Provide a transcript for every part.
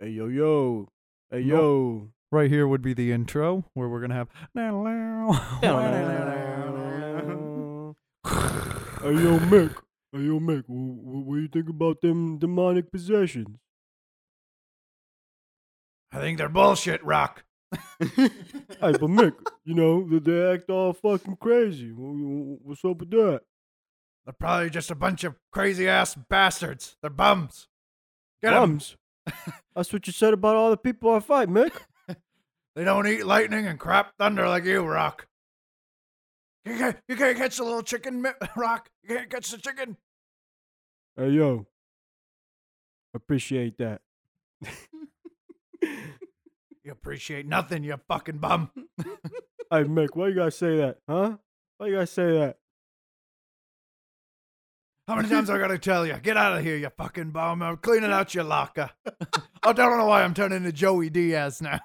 Hey yo yo. Hey yo. Right here would be the intro where we're gonna have. Hey yo Mick. Hey yo Mick. What, what do you think about them demonic possessions? I think they're bullshit, Rock. hey, but Mick, you know they, they act all fucking crazy. Wh- wh- What's up with that? They're probably just a bunch of crazy ass bastards. They're bums. Get 'em. Bums. That's what you said about all the people I fight, Mick. They don't eat lightning and crap thunder like you, Rock. You can't, you can't catch the little chicken, Mi- Rock. You can't catch the chicken. Hey yo. Appreciate that. You appreciate nothing, you fucking bum. Hey Mick, why you gotta say that, huh? Why you gotta say that? How many times I gotta tell you? Get out of here, you fucking bum. I'm cleaning out your locker. I don't know why I'm turning into Joey Diaz now.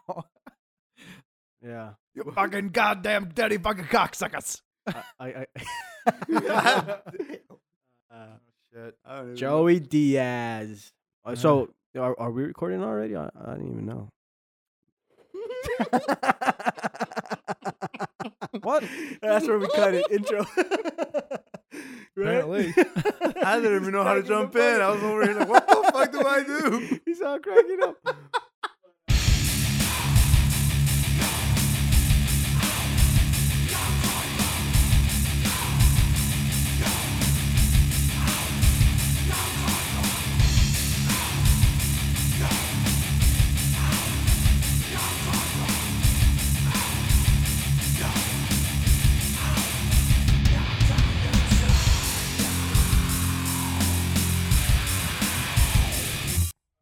Yeah. you fucking goddamn dirty fucking cocksuckers. I, I, uh, Shit. I don't even Joey Diaz. Uh, so, are, are we recording already? I, I didn't even know. What? That's where we cut it. Intro. Apparently. I didn't even know how to jump in. I was over here like, what the fuck do I do? He's all cracking up.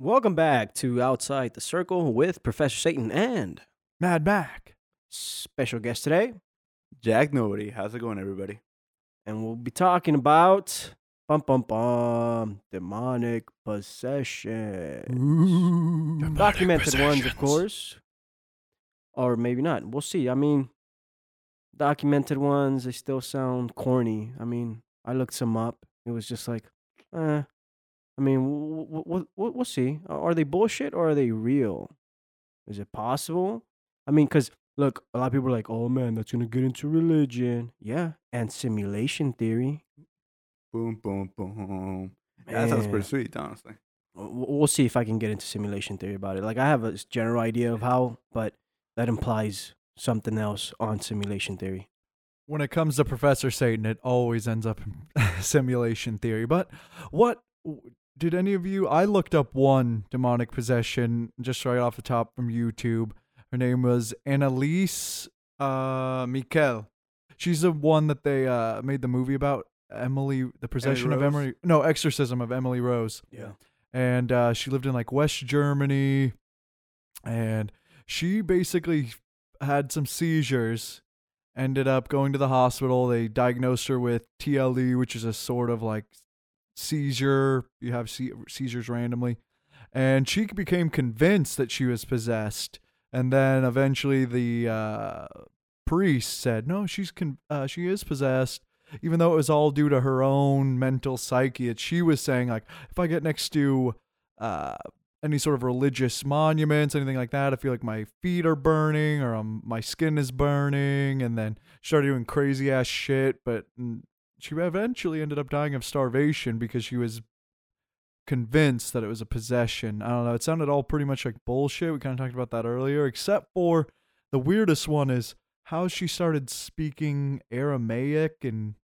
Welcome back to Outside the Circle with Professor Satan and Mad Mac. special guest today. Jack Nobody. How's it going, everybody? And we'll be talking about bum bum bum demonic possession. Documented ones, of course. Or maybe not. We'll see. I mean, documented ones, they still sound corny. I mean, I looked some up. It was just like, eh. I mean, w- w- w- we'll see. Are they bullshit or are they real? Is it possible? I mean, because look, a lot of people are like, oh man, that's going to get into religion. Yeah. And simulation theory. Boom, boom, boom. That sounds pretty sweet, honestly. We'll see if I can get into simulation theory about it. Like, I have a general idea of how, but that implies something else on simulation theory. When it comes to Professor Satan, it always ends up in simulation theory. But what did any of you? I looked up one demonic possession just right off the top from YouTube. Her name was Anneliese uh, Michel. She's the one that they uh, made the movie about. Emily, the possession of Emily. No, exorcism of Emily Rose. Yeah. and uh, she lived in like West Germany, and she basically had some seizures. Ended up going to the hospital. They diagnosed her with TLE, which is a sort of like seizure. You have seizures randomly, and she became convinced that she was possessed. And then eventually, the uh, priest said, "No, she's con- uh, she is possessed." Even though it was all due to her own mental psyche, she was saying like, if I get next to uh, any sort of religious monuments, anything like that, I feel like my feet are burning or um, my skin is burning. And then started doing crazy ass shit. But she eventually ended up dying of starvation because she was convinced that it was a possession. I don't know. It sounded all pretty much like bullshit. We kind of talked about that earlier, except for the weirdest one is how she started speaking Aramaic and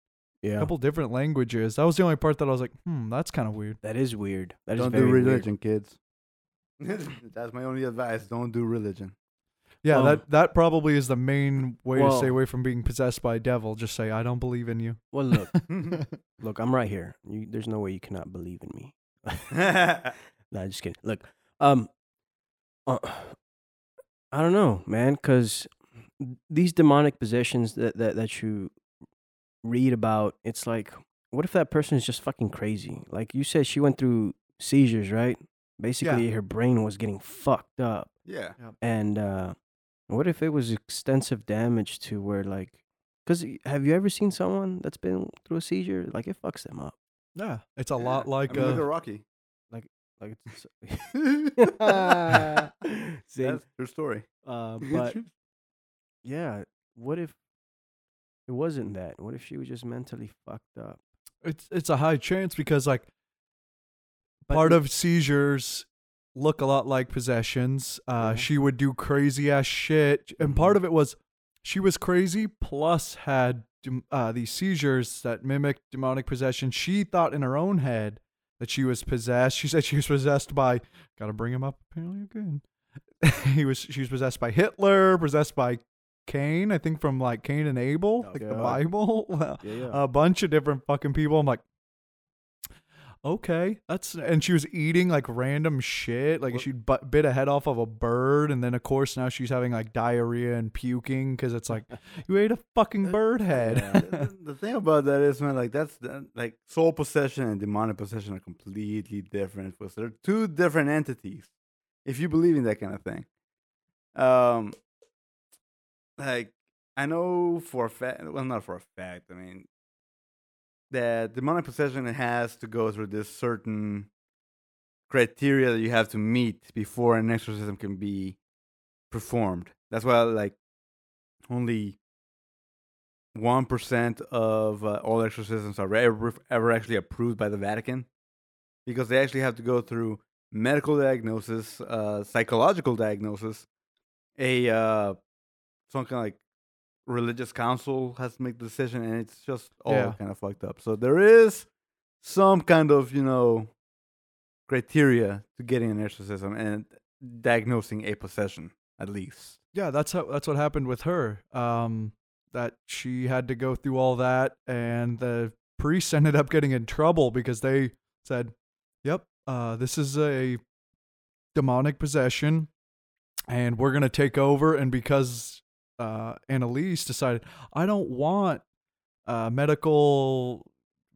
a couple different languages. That was the only part that I was like, hmm, that's kind of weird. That is weird. That is don't very do weird. religion, kids. That's my only advice. Don't do religion. Yeah, Well- that that probably is the main way to stay away from being possessed by a devil. Just say, I don't believe in you. Well, look, look, I'm right here. You, there's no way you cannot believe in me. Nah, just kidding. Look, um, uh, I don't know, man, because these demonic possessions that, that that you read about, it's like, what if that person is just fucking crazy? Like you said, she went through seizures, right? Basically, her brain was getting fucked up, yeah. and uh, what if it was extensive damage to where, like, because have you ever seen someone that's been through a seizure? Like, it fucks them up. Yeah, it's a Yeah. lot like I mean, look uh, at Rocky. Like like it's That's See, your story. uh, but yeah, what if it wasn't that? What if she was just mentally fucked up? It's it's a high chance because like But part n- of seizures look a lot like possessions. Uh, Yeah. She would do crazy ass shit, and part of it was she was crazy plus had uh, these seizures that mimicked demonic possession. She thought in her own head that she was possessed. She said she was possessed by. Got to bring him up apparently again. he was. She was possessed by Hitler, possessed by Cain. I think from like Cain and Abel, like the Bible. Yeah, yeah. a bunch of different fucking people. I'm like, okay, that's and she was eating like random shit. Like What- she but, bit a head off of a bird, and then of course now she's having like diarrhea and puking because it's like you ate a fucking bird head. Yeah, the, the thing about that is, man, like that's like soul possession and demonic possession are completely different. Because they're two different entities. If you believe in that kind of thing, um, like I know for a fact, well, not for a fact. I mean, that demonic possession has to go through this certain criteria that you have to meet before an exorcism can be performed. That's why, like, only one percent of uh, all exorcisms are ever, ever actually approved by the Vatican, because they actually have to go through medical diagnosis, uh, psychological diagnosis, a uh, some kind of like religious council has to make the decision, and it's just all Yeah. kind of fucked up. So there is some kind of you know criteria to getting an exorcism and diagnosing a possession at least. yeah, that's how that's what happened with her. Um, that she had to go through all that, and the priests ended up getting in trouble because they said, "Yep, uh, this is a demonic possession, and we're gonna take over." And because uh, Anneliese decided, "I don't want uh, medical."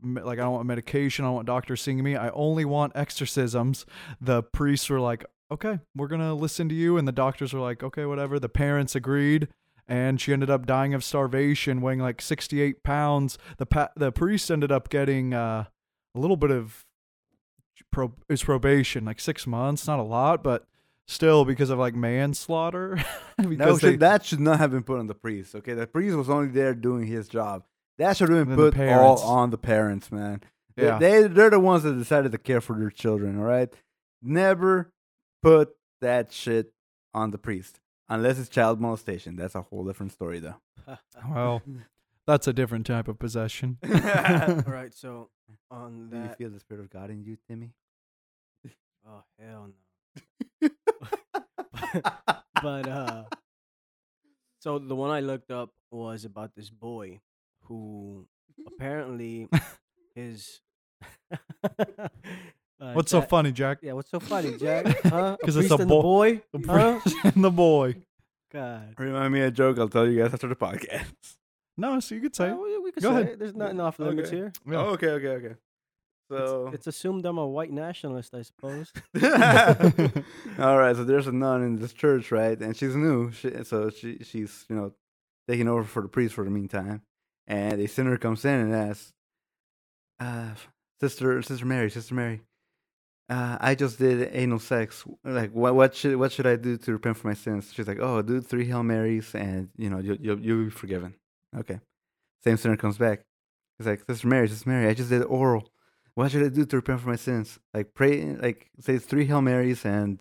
Like I don't want medication. I don't want doctors seeing me. I only want exorcisms. The priests were like, "Okay, we're gonna listen to you," and the doctors were like, "Okay, whatever." The parents agreed, and she ended up dying of starvation, weighing like 68 pounds. The pa- the priest ended up getting uh, a little bit of pro- his probation, like six months, not a lot, but still because of like manslaughter. No, because should, they- that should not have been put on the priest. Okay, the priest was only there doing his job. That should have been put all on the parents, man. They- yeah, They they're the ones that decided to care for their children. All right, never put that shit on the priest unless it's child molestation. That's a whole different story, though. well, that's a different type of possession. All right, so on Do you that, feel the spirit of God in you, Timmy? oh hell no. but uh, so the one I looked up was about this boy who apparently his. Uh, What's so funny, Jack? Yeah, what's so funny, Jack? Huh? Because it's a and bo- the boy. The Huh? and the boy. God. Remind me of a joke. I'll tell you guys after the podcast. No, so you could say. Uh, we, we could Go say ahead. it. There's nothing off limits Okay. here. Yeah. Oh, okay, okay, okay. It's- So it's, assumed I'm a white nationalist, I suppose. All right, so there's a nun in this church, right? And she's new, she, so she she's you know taking over for the priest for the meantime. And a sinner comes in and asks, uh, "Sister, Sister Mary, Sister Mary, uh, I just did anal sex. Like, what what should what should I do to repent for my sins?" She's like, "Oh, do three Hail Marys, and you know you you you'll be forgiven." Okay. Same sinner comes back. He's like, "Sister Mary, Sister Mary, I just did oral." What should I do to repent for my sins? Like pray, like say three Hail Marys and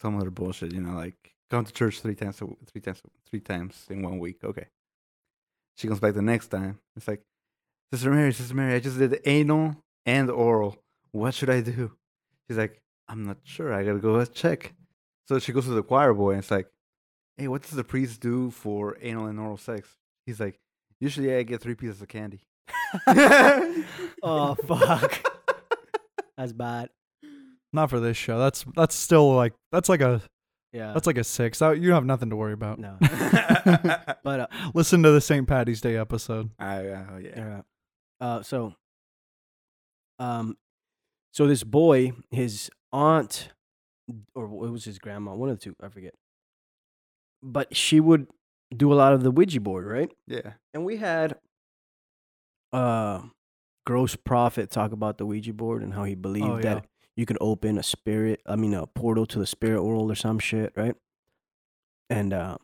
some other bullshit. You know, like come to church three times, three times, three times in one week. Okay. She comes back the next time. It's like, Sister Mary, Sister Mary, I just did anal and oral. What should I do? She's like, I'm not sure. I gotta go check. So she goes to the choir boy and it's like, Hey, what does the priest do for anal and oral sex? He's like, Usually I get three pieces of candy. oh fuck. That's bad. Not for this show. That's that's still like that's like a Yeah. that's like a six. That, you have nothing to worry about. no. But uh, Listen to the St. Patty's Day episode. I, oh yeah. Yeah. Uh, so, um, so this boy, his aunt, or it was his grandma, one of the two, I forget. But she would do a lot of the Ouija board, right? Yeah. And we had, uh, ghost prophet talk about the Ouija board and how he believed Oh, yeah. that you could open a spirit, I mean a portal to the spirit world or some shit, right? And uh,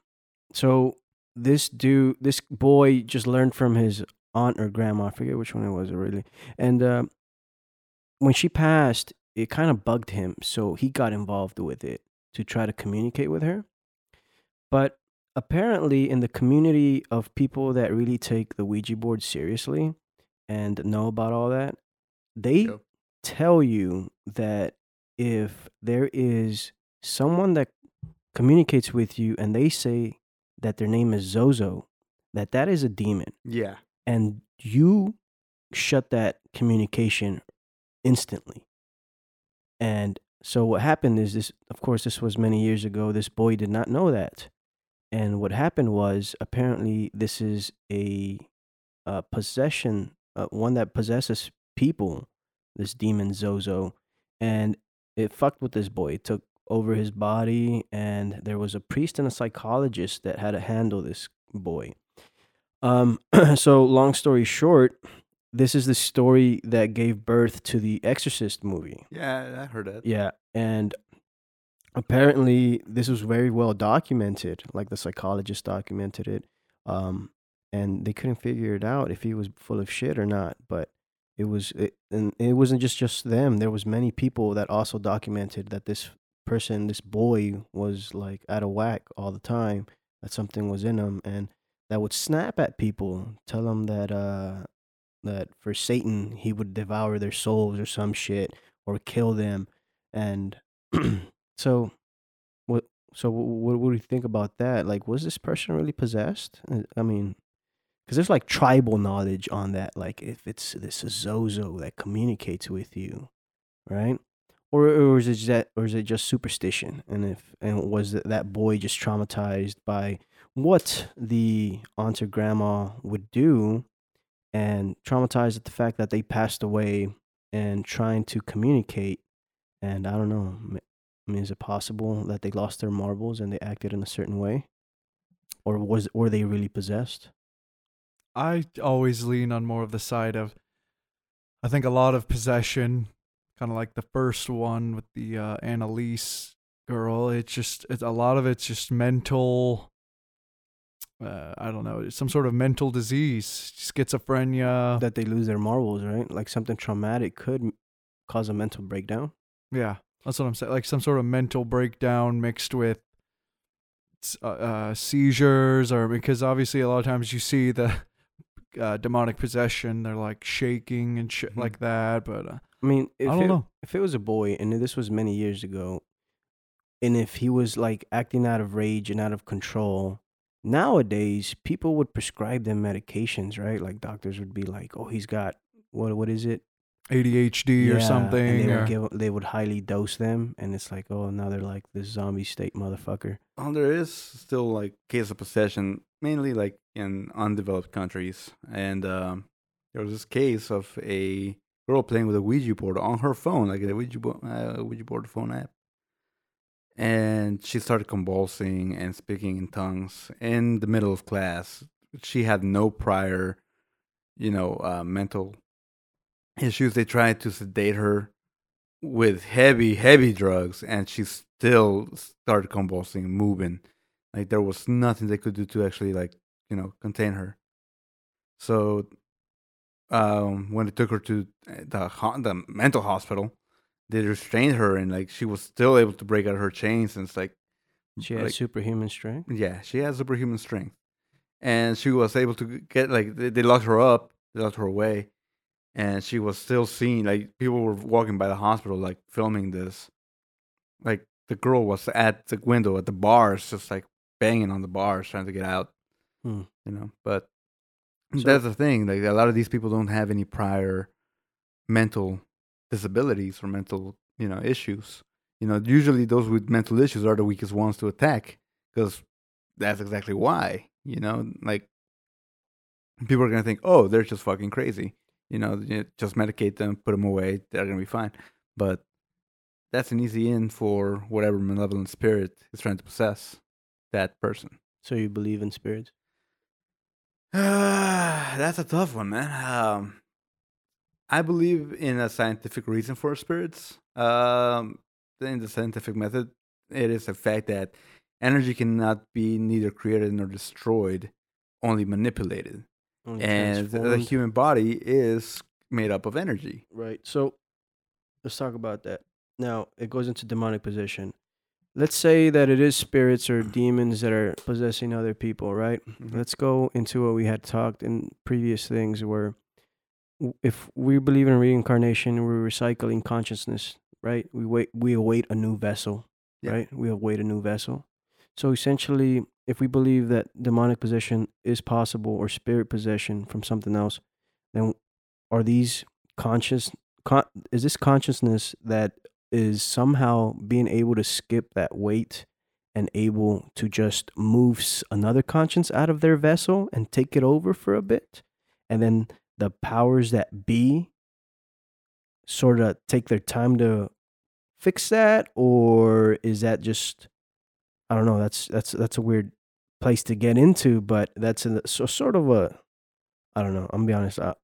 so this dude, this boy, just learned from his aunt or grandma. I forget which one it was really. And uh, when she passed, it kind of bugged him, so he got involved with it to try to communicate with her. But apparently, in the community of people that really take the Ouija board seriously and know about all that, they Yep. tell you that if there is someone that communicates with you and they say that their name is Zozo, that that is a demon Yeah. and you shut that communication instantly. And so what happened is this of course this was many years ago this boy did not know that. And what happened was apparently this is a, uh possession uh, one that possesses people this demon Zozo and it fucked with this boy. It took over his body and there was a priest and a psychologist that had to handle this boy. Um, so long story short, this is the story that gave birth to the Exorcist movie. Yeah, I heard it. Yeah, and apparently this was very well documented. Like the psychologist documented it, um, and they couldn't figure it out if he was full of shit or not. But it was, it, and it wasn't just just them. There was many people that also documented that this person, this boy, was like out of whack all the time. That something was in him, and that would snap at people, tell them that uh that for Satan he would devour their souls or some shit or kill them, and so what? So what, what do you think about that? Like, was this person really possessed? I mean, because there's like tribal knowledge on that. Like, if it's this Zozo that communicates with you, right? Or, or is it just, or is it just superstition? And if and was that that boy just traumatized by what the aunt or grandma would do, and traumatized at the fact that they passed away and trying to communicate? And I don't know. I mean, is it possible that they lost their marbles and they acted in a certain way, or was were they really possessed? I always lean on more of the side of I think a lot of possession, kind of like the first one with the uh, Anneliese girl. It's just it's a lot of it's just mental. Uh, I don't know, some sort of mental disease, schizophrenia. that they lose their marbles, right? Like something traumatic could cause a mental breakdown. Yeah, that's what I'm saying. Like some sort of mental breakdown mixed with uh, uh, seizures, or because obviously a lot of times you see the uh, demonic possession, they're like shaking and shit Mhm. like that. But uh, I mean, if I don't it, know. if it was a boy, and this was many years ago, and if he was like acting out of rage and out of control, nowadays people would prescribe them medications, right? Like doctors would be like, "Oh, he's got what? What is it? ADHD or something. And they or- would give, they would highly dose them, and it's like, oh, now they're like this zombie state motherfucker. Well, there is still like case of possession, mainly like in undeveloped countries. And um, there was this case of a girl playing with a Ouija board on her phone, like a Ouija board, uh, Ouija board phone app. And she started convulsing and speaking in tongues in the middle of class. She had no prior, you know, uh, mental issues. They tried to sedate her with heavy, heavy drugs, and she still started convulsing, moving. Like there was nothing they could do to actually, like, you know, contain her. So, um, when they took her to the ho- the mental hospital, they restrained her, and like she was still able to break out her chains, and it's like, She had like, superhuman strength. yeah, she has superhuman strength, and she was able to get like they, they locked her up, they locked her away, and she was still seen. Like people were walking by the hospital, like filming this. Like the girl was at the window at the bars, just like banging on the bars, trying to get out. Hmm. You know, but So- that's the thing. Like a lot of these people don't have any prior mental disabilities or mental, you know, issues. You know, usually those with mental issues are the weakest ones to attack because that's exactly why. You know, like people are gonna think, oh, they're just fucking crazy. You know, just medicate them, put them away, they're gonna be fine. But that's an easy in for whatever malevolent spirit is trying to possess that person. So you believe in spirits? that's a tough one, man. Um, I believe in a scientific reason for spirits. Um, in the scientific method, it is a fact that energy cannot be neither created nor destroyed, only manipulated. Only And the transformed. human body is made up of energy. Right. So let's talk about that. Now it goes into demonic possession. Let's say that it is spirits or demons that are possessing other people, right? Mhm. Let's go into what we had talked in previous things where if we believe in reincarnation, we're recycling consciousness, right? We wait we await a new vessel, Yeah. right? We await a new vessel. So essentially, if we believe that demonic possession is possible or spirit possession from something else, then are these conscious con- is this consciousness that is somehow being able to skip that weight and able to just move another conscience out of their vessel and take it over for a bit? And then the powers that be sort of take their time to fix that? Or is that just i don't know that's that's that's a weird place to get into but that's a, so sort of a i don't know i'm gonna be honest I,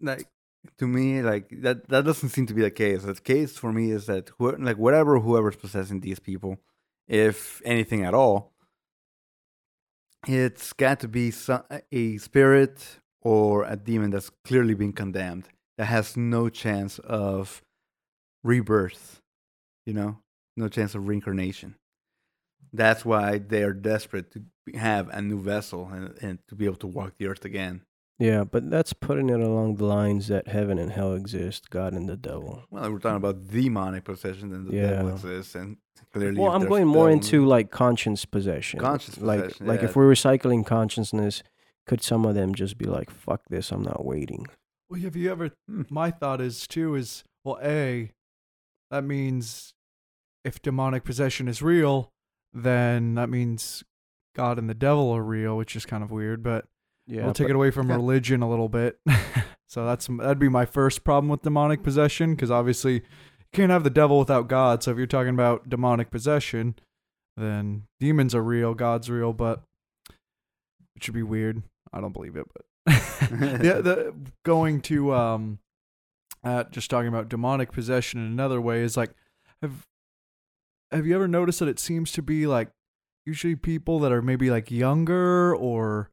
like to me like that that doesn't seem to be the case. The case for me is that who, like whatever whoever's possessing these people if anything at all it's got to be some, a spirit or a demon that's clearly been condemned that has no chance of rebirth you know? No chance of reincarnation that's why they are desperate to have a new vessel and, and to be able to walk the earth again Yeah, but that's putting it along the lines that heaven and hell exist, God and the devil. Well, we're talking about demonic possession, and the devil Yeah. exists, and clearly. Well, I'm going more devil- into like conscience possession. Conscious like possession, like yeah. if we're recycling consciousness, could some of them just be like, "Fuck this, I'm not waiting." Well, have you ever? Hmm. My thought is too is well, a that means if demonic possession is real, then that means God and the devil are real, which is kind of weird. But Yeah, we'll take it away from religion a little bit. so that's that'd be my first problem with demonic possession because obviously you can't have the devil without God. So if you're talking about demonic possession, then demons are real, God's real, but it should be weird. I don't believe it, but yeah, the going to um, uh, just talking about demonic possession in another way is like, have have you ever noticed that it seems to be like usually people that are maybe like younger or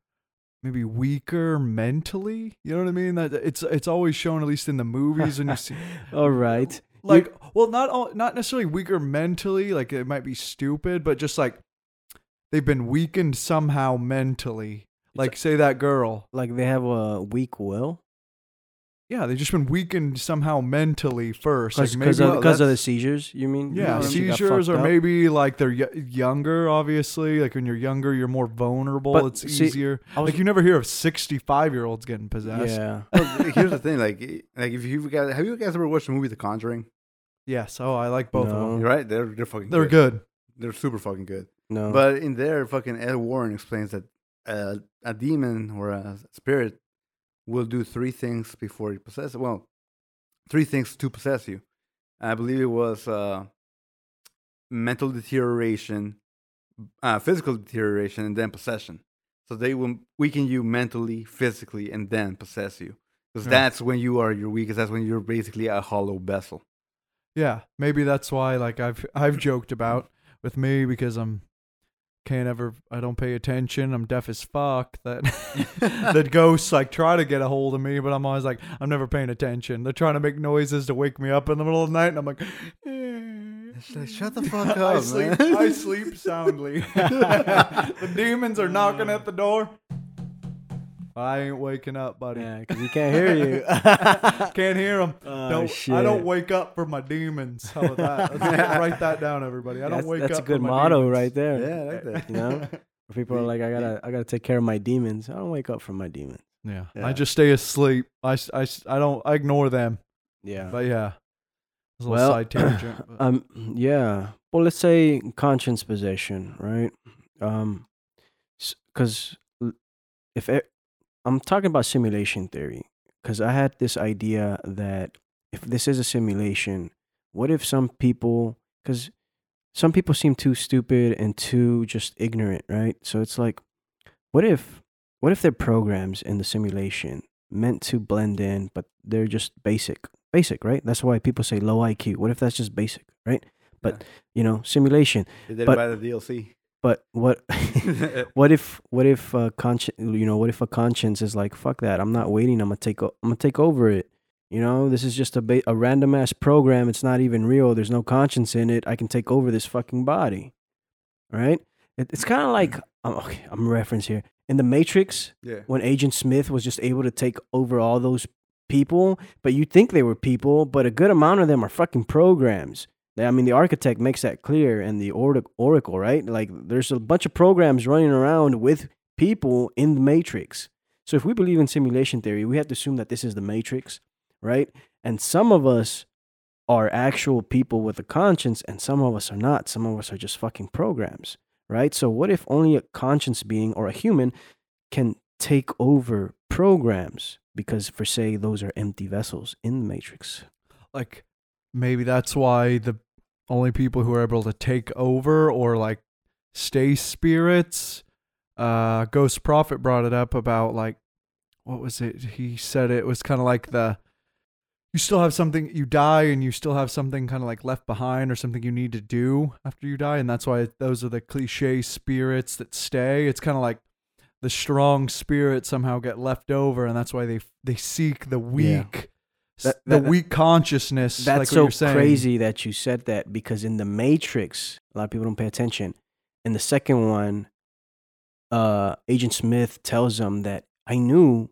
maybe weaker mentally. You know what I mean? That it's it's always shown at least in the movies when you see All right. like well not all, not necessarily weaker mentally, like it might be stupid, but just like they've been weakened somehow mentally. Like say that girl. Like they have a weak will Yeah, they've just been weakened somehow mentally first. Like because maybe of, 'cause of the seizures. You mean? Yeah, mean she got seizures, fucked or up? maybe like they're y- younger. Obviously, like when you're younger, you're more vulnerable. But it's see, easier. Was- Like you never hear of 65 year olds getting possessed. Yeah. Well, here's the thing, like, like if you guys have you guys ever watched the movie The Conjuring? Yes. Oh, I like both of them. You're right, they're they're fucking. They're good. They're super fucking good. No. But in there, fucking Ed Warren explains that uh, a demon or a spirit will do three things before he possesses. Well, three things to possess you. I believe it was uh, mental deterioration, uh, physical deterioration, and then possession. So they will weaken you mentally, physically, and then possess you. Because Yeah. that's when you are your weakest. That's when you're basically a hollow vessel. Yeah, maybe that's why like I've I've joked about with me because I'm can't ever I don't pay attention. I'm deaf as fuck that that ghosts like try to get a hold of me, but I'm always like I'm never paying attention. They're trying to make noises to wake me up in the middle of the night and I'm like like, shut the fuck I up, sleep man. I sleep soundly. the demons are knocking at the door. I ain't waking up, buddy. yeah, because he can't hear you. Can't hear them. Oh, don't, I don't wake up for my demons. How about that? Let's write that down, everybody. I don't that's, wake that's up. That's a good for motto demons. right there. Yeah, I like that. You know, people are like, I gotta, I gotta take care of my demons. I don't wake up from my demons. Yeah. Yeah. I just stay asleep. I, s- I, s- I don't. I ignore them. Yeah. But yeah. A little well, side tangent. um, yeah. Well, let's say conscience possession, right? Um, because if I'm talking about simulation theory, because I had this idea that if this is a simulation, what if some people, because some people seem too stupid and too just ignorant, right? So it's like, what if, what if they're programs in the simulation meant to blend in, but they're just basic, basic, right? That's why people say low IQ. What if that's just basic, right? But you know, simulation. They did But- it by the DLC. But what what if what if uh, conscience you know what if a conscience is like fuck that i'm not waiting i'm gonna take o- i'm gonna take over it. You know this is just a ba- a random ass program it's not even real there's no conscience in it i can take over this fucking body. Right? It, it's kind of like um, okay i'm a reference here. In the matrix yeah. when agent smith was just able to take over all those people but you think they were people but a good amount of them are fucking programs I mean, the architect makes that clear, and the oracle, right? Like, there's a bunch of programs running around with people in the matrix. So, if we believe in simulation theory, we have to assume that this is the matrix, right? And some of us are actual people with a conscience, and some of us are not. Some of us are just fucking programs, right? So, what if only a conscience being or a human can take over programs? Because, for say, those are empty vessels in the matrix. like maybe that's why the only people who are able to take over or like stay spirits. Uh ghost prophet brought it up about like what was it? He said it was kind of like the you still have something you die and you still have something kind of like left behind or something you need to do after you die. And that's why those are the cliche spirits that stay. It's kind of like the strong spirits somehow get left over and that's why they they seek the weak That- the weak consciousness That's like what so you're saying. crazy that you said that because in the Matrix, a lot of people don't pay attention. In the second one, uh, Agent Smith tells them that I knew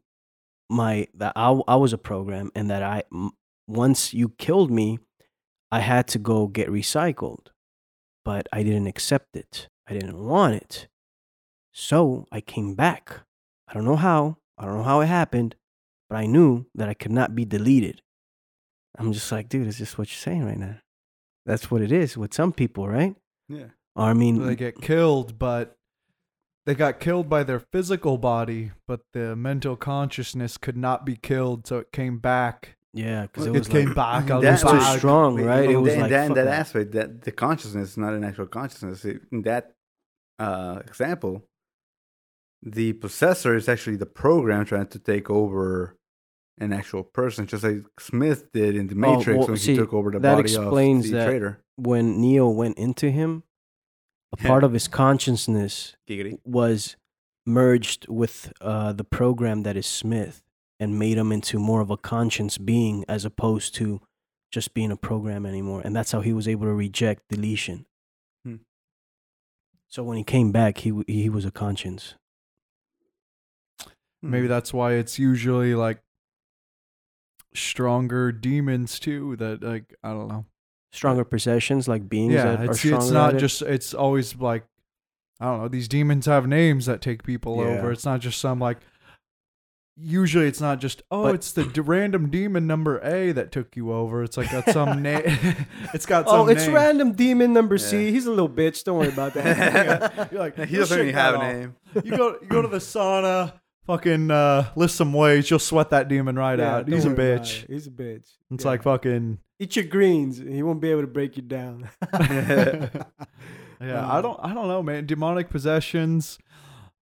my that I, I was a program and that I m- once you killed me, I had to go get recycled, but I didn't accept it. I didn't want it, so I came back. I don't know how. I don't know how it happened, but I knew that I could not be deleted. I'm just like, dude, is this what you're saying right now? That's what it is with some people, right? Yeah. Or I mean, they get killed, but they got killed by their physical body, but the mental consciousness could not be killed, so it came back. yeah, because it It was came like, back. I was too strong, right? It was in like, that, in that that. aspect, that the consciousness is not an actual consciousness. It- In that uh, example, the possessor is actually the program trying to take over an actual person, just like Smith did in the Oh, Matrix well, when see, he took over the that body explains of the that- traitor. when Neo went into him, a Yeah. part of his consciousness Giggity. was merged with uh, the program that is Smith and made him into more of a conscience being as opposed to just being a program anymore. And that's how he was able to reject deletion. Hmm. So when he came back, he he was a conscience. Maybe that's why it's usually like stronger demons too. That like I don't know. Stronger possessions, like beings Yeah, that it's stronger it's not at it. just it's always like I don't know. These demons have names that take people Yeah. over. It's not just some like. Usually, it's not just oh, But- it's the d- random demon number A that took you over. It's like got some name. it's got oh, some. Oh, it's name. random demon number C. He's a little bitch. Don't worry about that. You're like he doesn't even have a name. You go you go to the sauna, fucking uh, lift some weights. You'll sweat that demon right Yeah, out. don't He's a worry about bitch. it. He's a bitch. It's Yeah. like fucking. eat your greens. He won't be able to break you down. yeah, I Um, don't I don't know, man. Demonic possessions.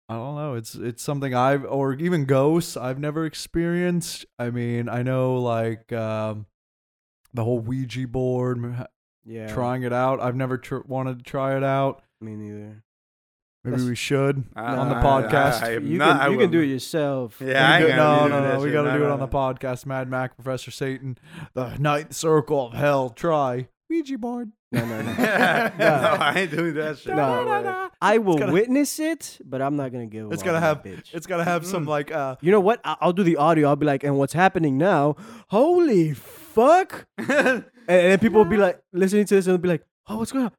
I don't know. It's it's something I've or even ghosts I've never experienced. I mean, I know like um, the whole Ouija board, m- yeah. trying it out. I've never tr- wanted to try it out. Me neither. Maybe That's- we should I- on the I- podcast. I You not- can you can do it yourself. Yeah, I We do- no, no, no. We got to do it on the podcast. Mad Mac, Professor Satan, the ninth circle of hell. Try Ouija board. No, no, no. no, I ain't doing that shit. No. No, way. I will gotta- witness it, but I'm not gonna give. It's all gotta have- Bitch. It's got to have some like uh You know what? I- I'll do the audio. I'll be like, and what's happening now? Holy fuck! and, and then people will be like, listening to this and they'll be like, oh, what's going on?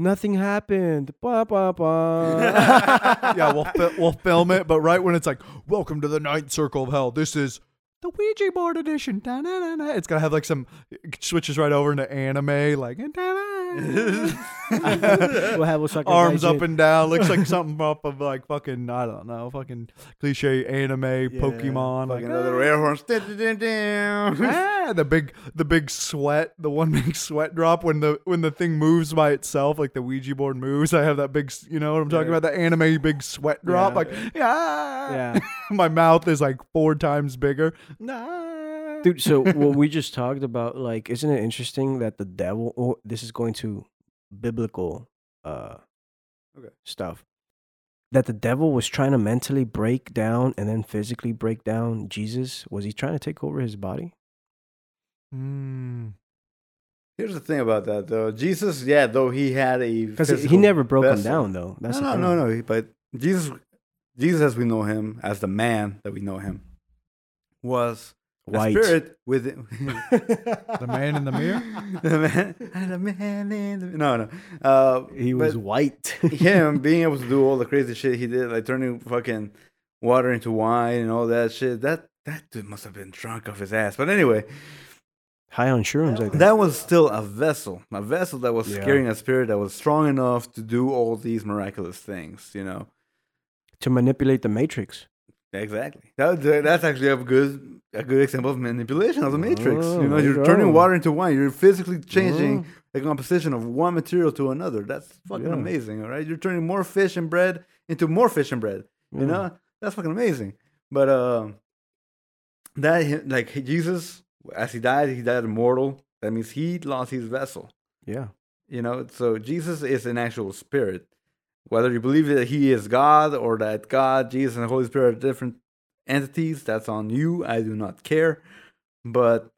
Nothing happened. Ba, ba, ba. yeah, we'll fi- we'll film it, but right when it's like, "Welcome to the ninth circle of hell," this is the Ouija board edition. Da-na-na-na. It's gonna have like some it switches right over into anime, like we'll have Osaka arms up and down. Looks like something up of like fucking I don't know, fucking cliche anime Pokemon. Like Fucking other air horns. Dun. ah, the big the big sweat, the one big sweat drop when the when the thing moves by itself, like the Ouija board moves. I have that big, you know what I'm talking Yeah. about? The anime big sweat drop, Yeah. like yeah. Yeah. My mouth is like four times bigger. Nah. Dude, so what we just talked about, like, isn't it interesting that the devil, or this is going to biblical uh Okay. stuff, that the devil was trying to mentally break down and then physically break down Jesus? Was he trying to take over his body? Mm. Here's the thing about that, though. Jesus, yeah, though he had a Because he never broke him down, though. That's no, no, no, no. But Jesus, Jesus, as we know him, as the man that we know him, was White. a spirit with The man in the mirror? the man, the man in the no, no. Uh, he was white. him being able to do all the crazy shit he did, like turning fucking water into wine and all that shit. That that dude must have been drunk off his ass. But anyway, High on shrooms, I think. that was still a vessel, a vessel that was Yeah. carrying a spirit that was strong enough to do all these miraculous things. You know. to manipulate the matrix. Exactly. That, that- that's actually a good a good example of manipulation of the matrix. Oh, you know, you're turning water into wine. You're physically changing Oh. the composition of one material to another. That's fucking Yeah. amazing. All right, you're turning more fish and bread into more fish and bread. You Yeah. know, that's fucking amazing. But uh, that like Jesus, as he died, he died immortal. That means he lost his vessel. Yeah. You know, so Jesus is an actual spirit. Whether you believe that he is God or that God, Jesus, and the Holy Spirit are different entities, that's on you. I do not care. But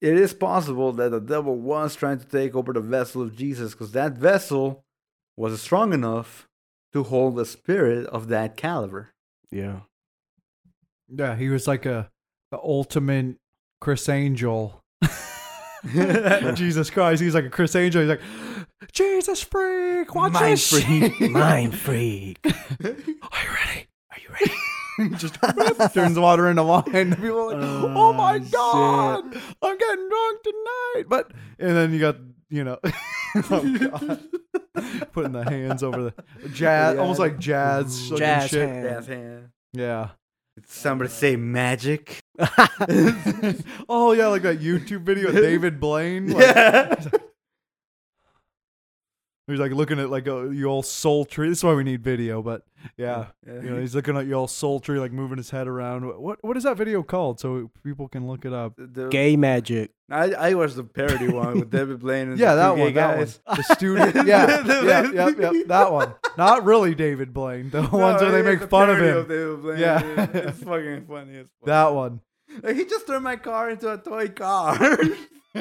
it is possible that the devil was trying to take over the vessel of Jesus because that vessel was strong enough to hold a spirit of that caliber. Yeah. Yeah, he was like a the ultimate Criss Angel. Jesus Christ, he's like a Criss Angel. He's like, Jesus freak, watch Mind this freak. Mind freak. Are you ready? Are you ready? He just turns water into wine. And people are like, oh, oh my God, I'm getting drunk tonight. But, and then you got, you know, oh God. Putting the hands over the jazz, Yeah. almost like jazz, looking Jazz shit. hand. Yes, hand. Yeah. Did somebody say magic? oh yeah, like that YouTube video of David Blaine. Like, Yeah. He's like looking at like a, you all sultry. This is why we need video, but yeah, Yeah. you know, he's looking at you all sultry, like moving his head around. What what is that video called? So people can look it up. The- Gay magic. I, I watched the parody one with David Blaine and Yeah, the that two gay one. That one. The student. Yeah, yeah, yeah, yeah. That one. Not really David Blaine. The ones where they make a fun of parody him. David Blaine. Yeah. dude. it's fucking funny as fuck. That one. Like, he just turned my car into a toy car.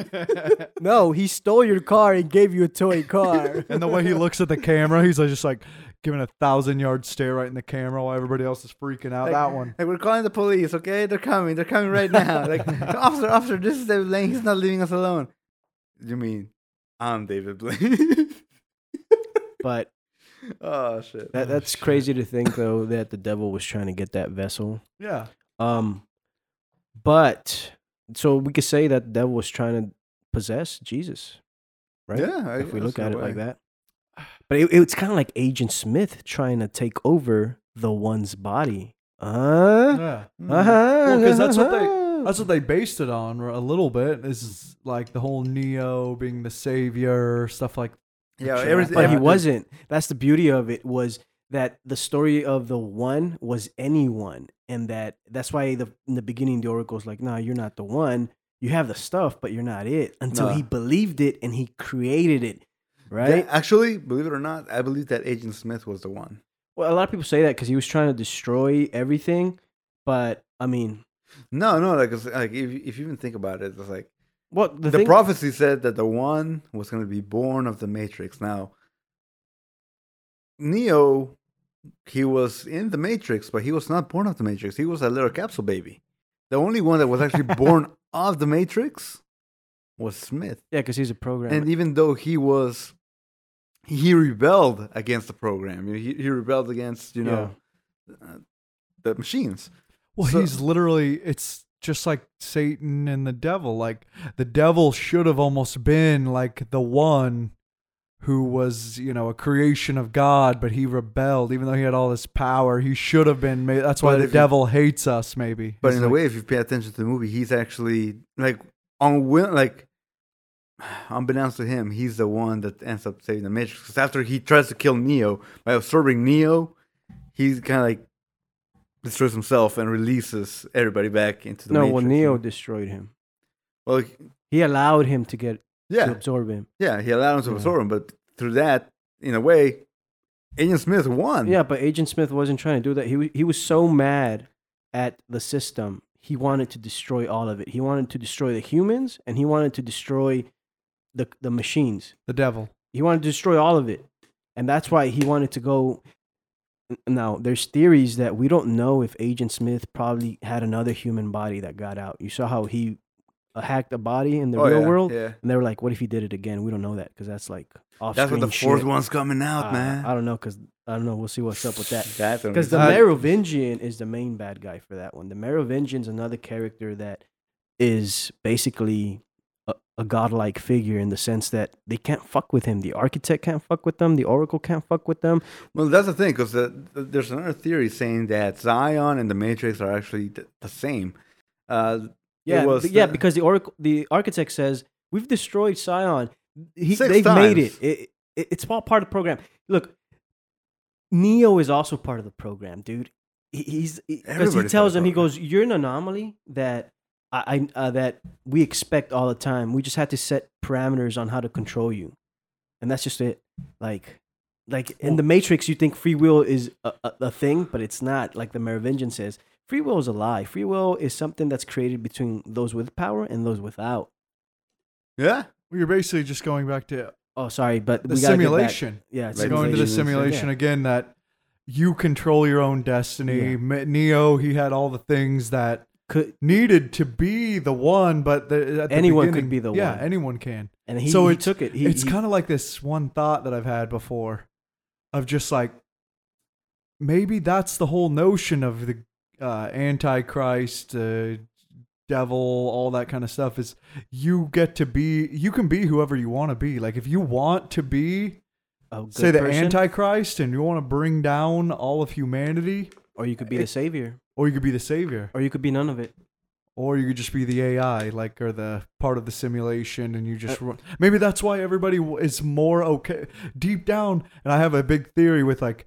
No, he stole your car and gave you a toy car. And the way he looks at the camera, he's like, just like giving a thousand yard stare right in the camera while everybody else is freaking out. Like- that one. like we're calling the police, okay? They're coming. They're coming right now. Like officer, officer, this is David Blaine. He's not leaving us alone. You mean I'm David Blaine? but oh shit. that, that's crazy to think though that the devil was trying to get that vessel. Yeah. Um, but so we could say that the devil was trying to possess Jesus, right? Yeah, I if we look at a it like that. But it, it's kind of like Agent Smith trying to take over the one's body. Uh, Yeah. uh-huh, 'cause that's what they- uh-huh. That's what they based it on a little bit. Is like the whole Neo being the savior, stuff like. Yeah, Shit. everything. But he wasn't. That's the beauty of it was that the story of the one was anyone, and that that's why the in the beginning the oracle's like, "No, you're not the one. You have the stuff, but you're not it." Until No. he believed it and he created it, Yeah, right? actually, believe it or not, I believe that Agent Smith was the one. Well, a lot of people say that because he was trying to destroy everything, but I mean, No, no, like, like if if you even think about it, it's like well, the, the, thing, prophecy said that the one was going to be born of the Matrix. Now, Neo, he was in the Matrix, but he was not born of the Matrix. He was a little capsule baby. The only one that was actually born of the Matrix was Smith. yeah, because he's a programmer. And even though he was, he rebelled against the program. He, he rebelled against, you know, uh, the machines. Well, So- he's literally. It's just like Satan and the devil. Like the devil should have almost been like the one who was, you know, a creation of God, but he rebelled. Even though he had all this power, he should have been. Made, that's why But the if you- devil hates us. Maybe. But He's in a way, if you pay attention to the movie, he's actually like unwill like unbeknownst to him, he's the one that ends up saving the Matrix. Because after he tries to kill Neo by absorbing Neo, he's kind of like destroys himself and releases everybody back into the no, Matrix. well, you Neo destroyed him. Well, He allowed him to get to yeah, absorb him. yeah, he allowed him to Yeah. absorb him, but through that, in a way, Agent Smith won. Yeah, but Agent Smith wasn't trying to do that. He wa- he was so mad at the system. He wanted to destroy all of it. He wanted to destroy the humans, and he wanted to destroy the the machines. The devil. He wanted to destroy all of it, and that's why he wanted to go. Now, there's theories that we don't know if Agent Smith probably had another human body that got out. You saw how he hacked a body in the Oh, real yeah, world, Yeah, and they were like, "What if he did it again?" We don't know that because that's like off. that's what the fourth one's coming out, Uh, man. I don't know because I don't know. We'll see what's up with that. That's Because the Merovingian is the main bad guy for that one. The Merovingian's another character that is basically a, a godlike figure in the sense that they can't fuck with him. The architect can't fuck with them. The oracle can't fuck with them. Well, that's the thing, because the, the, there's another theory saying that Zion and the Matrix are actually th- the same. Uh, Yeah, was but yeah, because the oracle, the architect says we've destroyed Zion. He, Six they've made it. It, it. It's all part of the program. Look, Neo is also part of the program, dude. He, he's because he part tells him he goes, "You're an anomaly that I, I uh, that we expect all the time. We just have to set parameters on how to control you, and that's just it. Like." Like in the Matrix, you think free will is a, a, a thing, but it's not. Like the Merovingian says, free will is a lie. Free will is something that's created between those with power and those without. yeah, Well, you're basically just going back to Oh, sorry, but the we gotta get back- simulation. Yeah, It's going to the simulation. simulation again that you control your own destiny. Yeah. Neo, he had all the things that Could needed to be the one, but the, at the Anyone could be the yeah, one. Yeah, anyone can. and he, So he took it. He, it's kind of like this one thought that I've had before of just like maybe that's the whole notion of the uh, antichrist uh, devil all that kind of stuff is you get to be you can be whoever you want to be like if you want to be say the person, antichrist and you want to bring down all of humanity or you could be the savior, or you could be the savior or you could be none of it. or you could just be the AI, like or the part of the simulation, and you Uh, just run. maybe that's why everybody is more okay deep down. And I have a big theory with like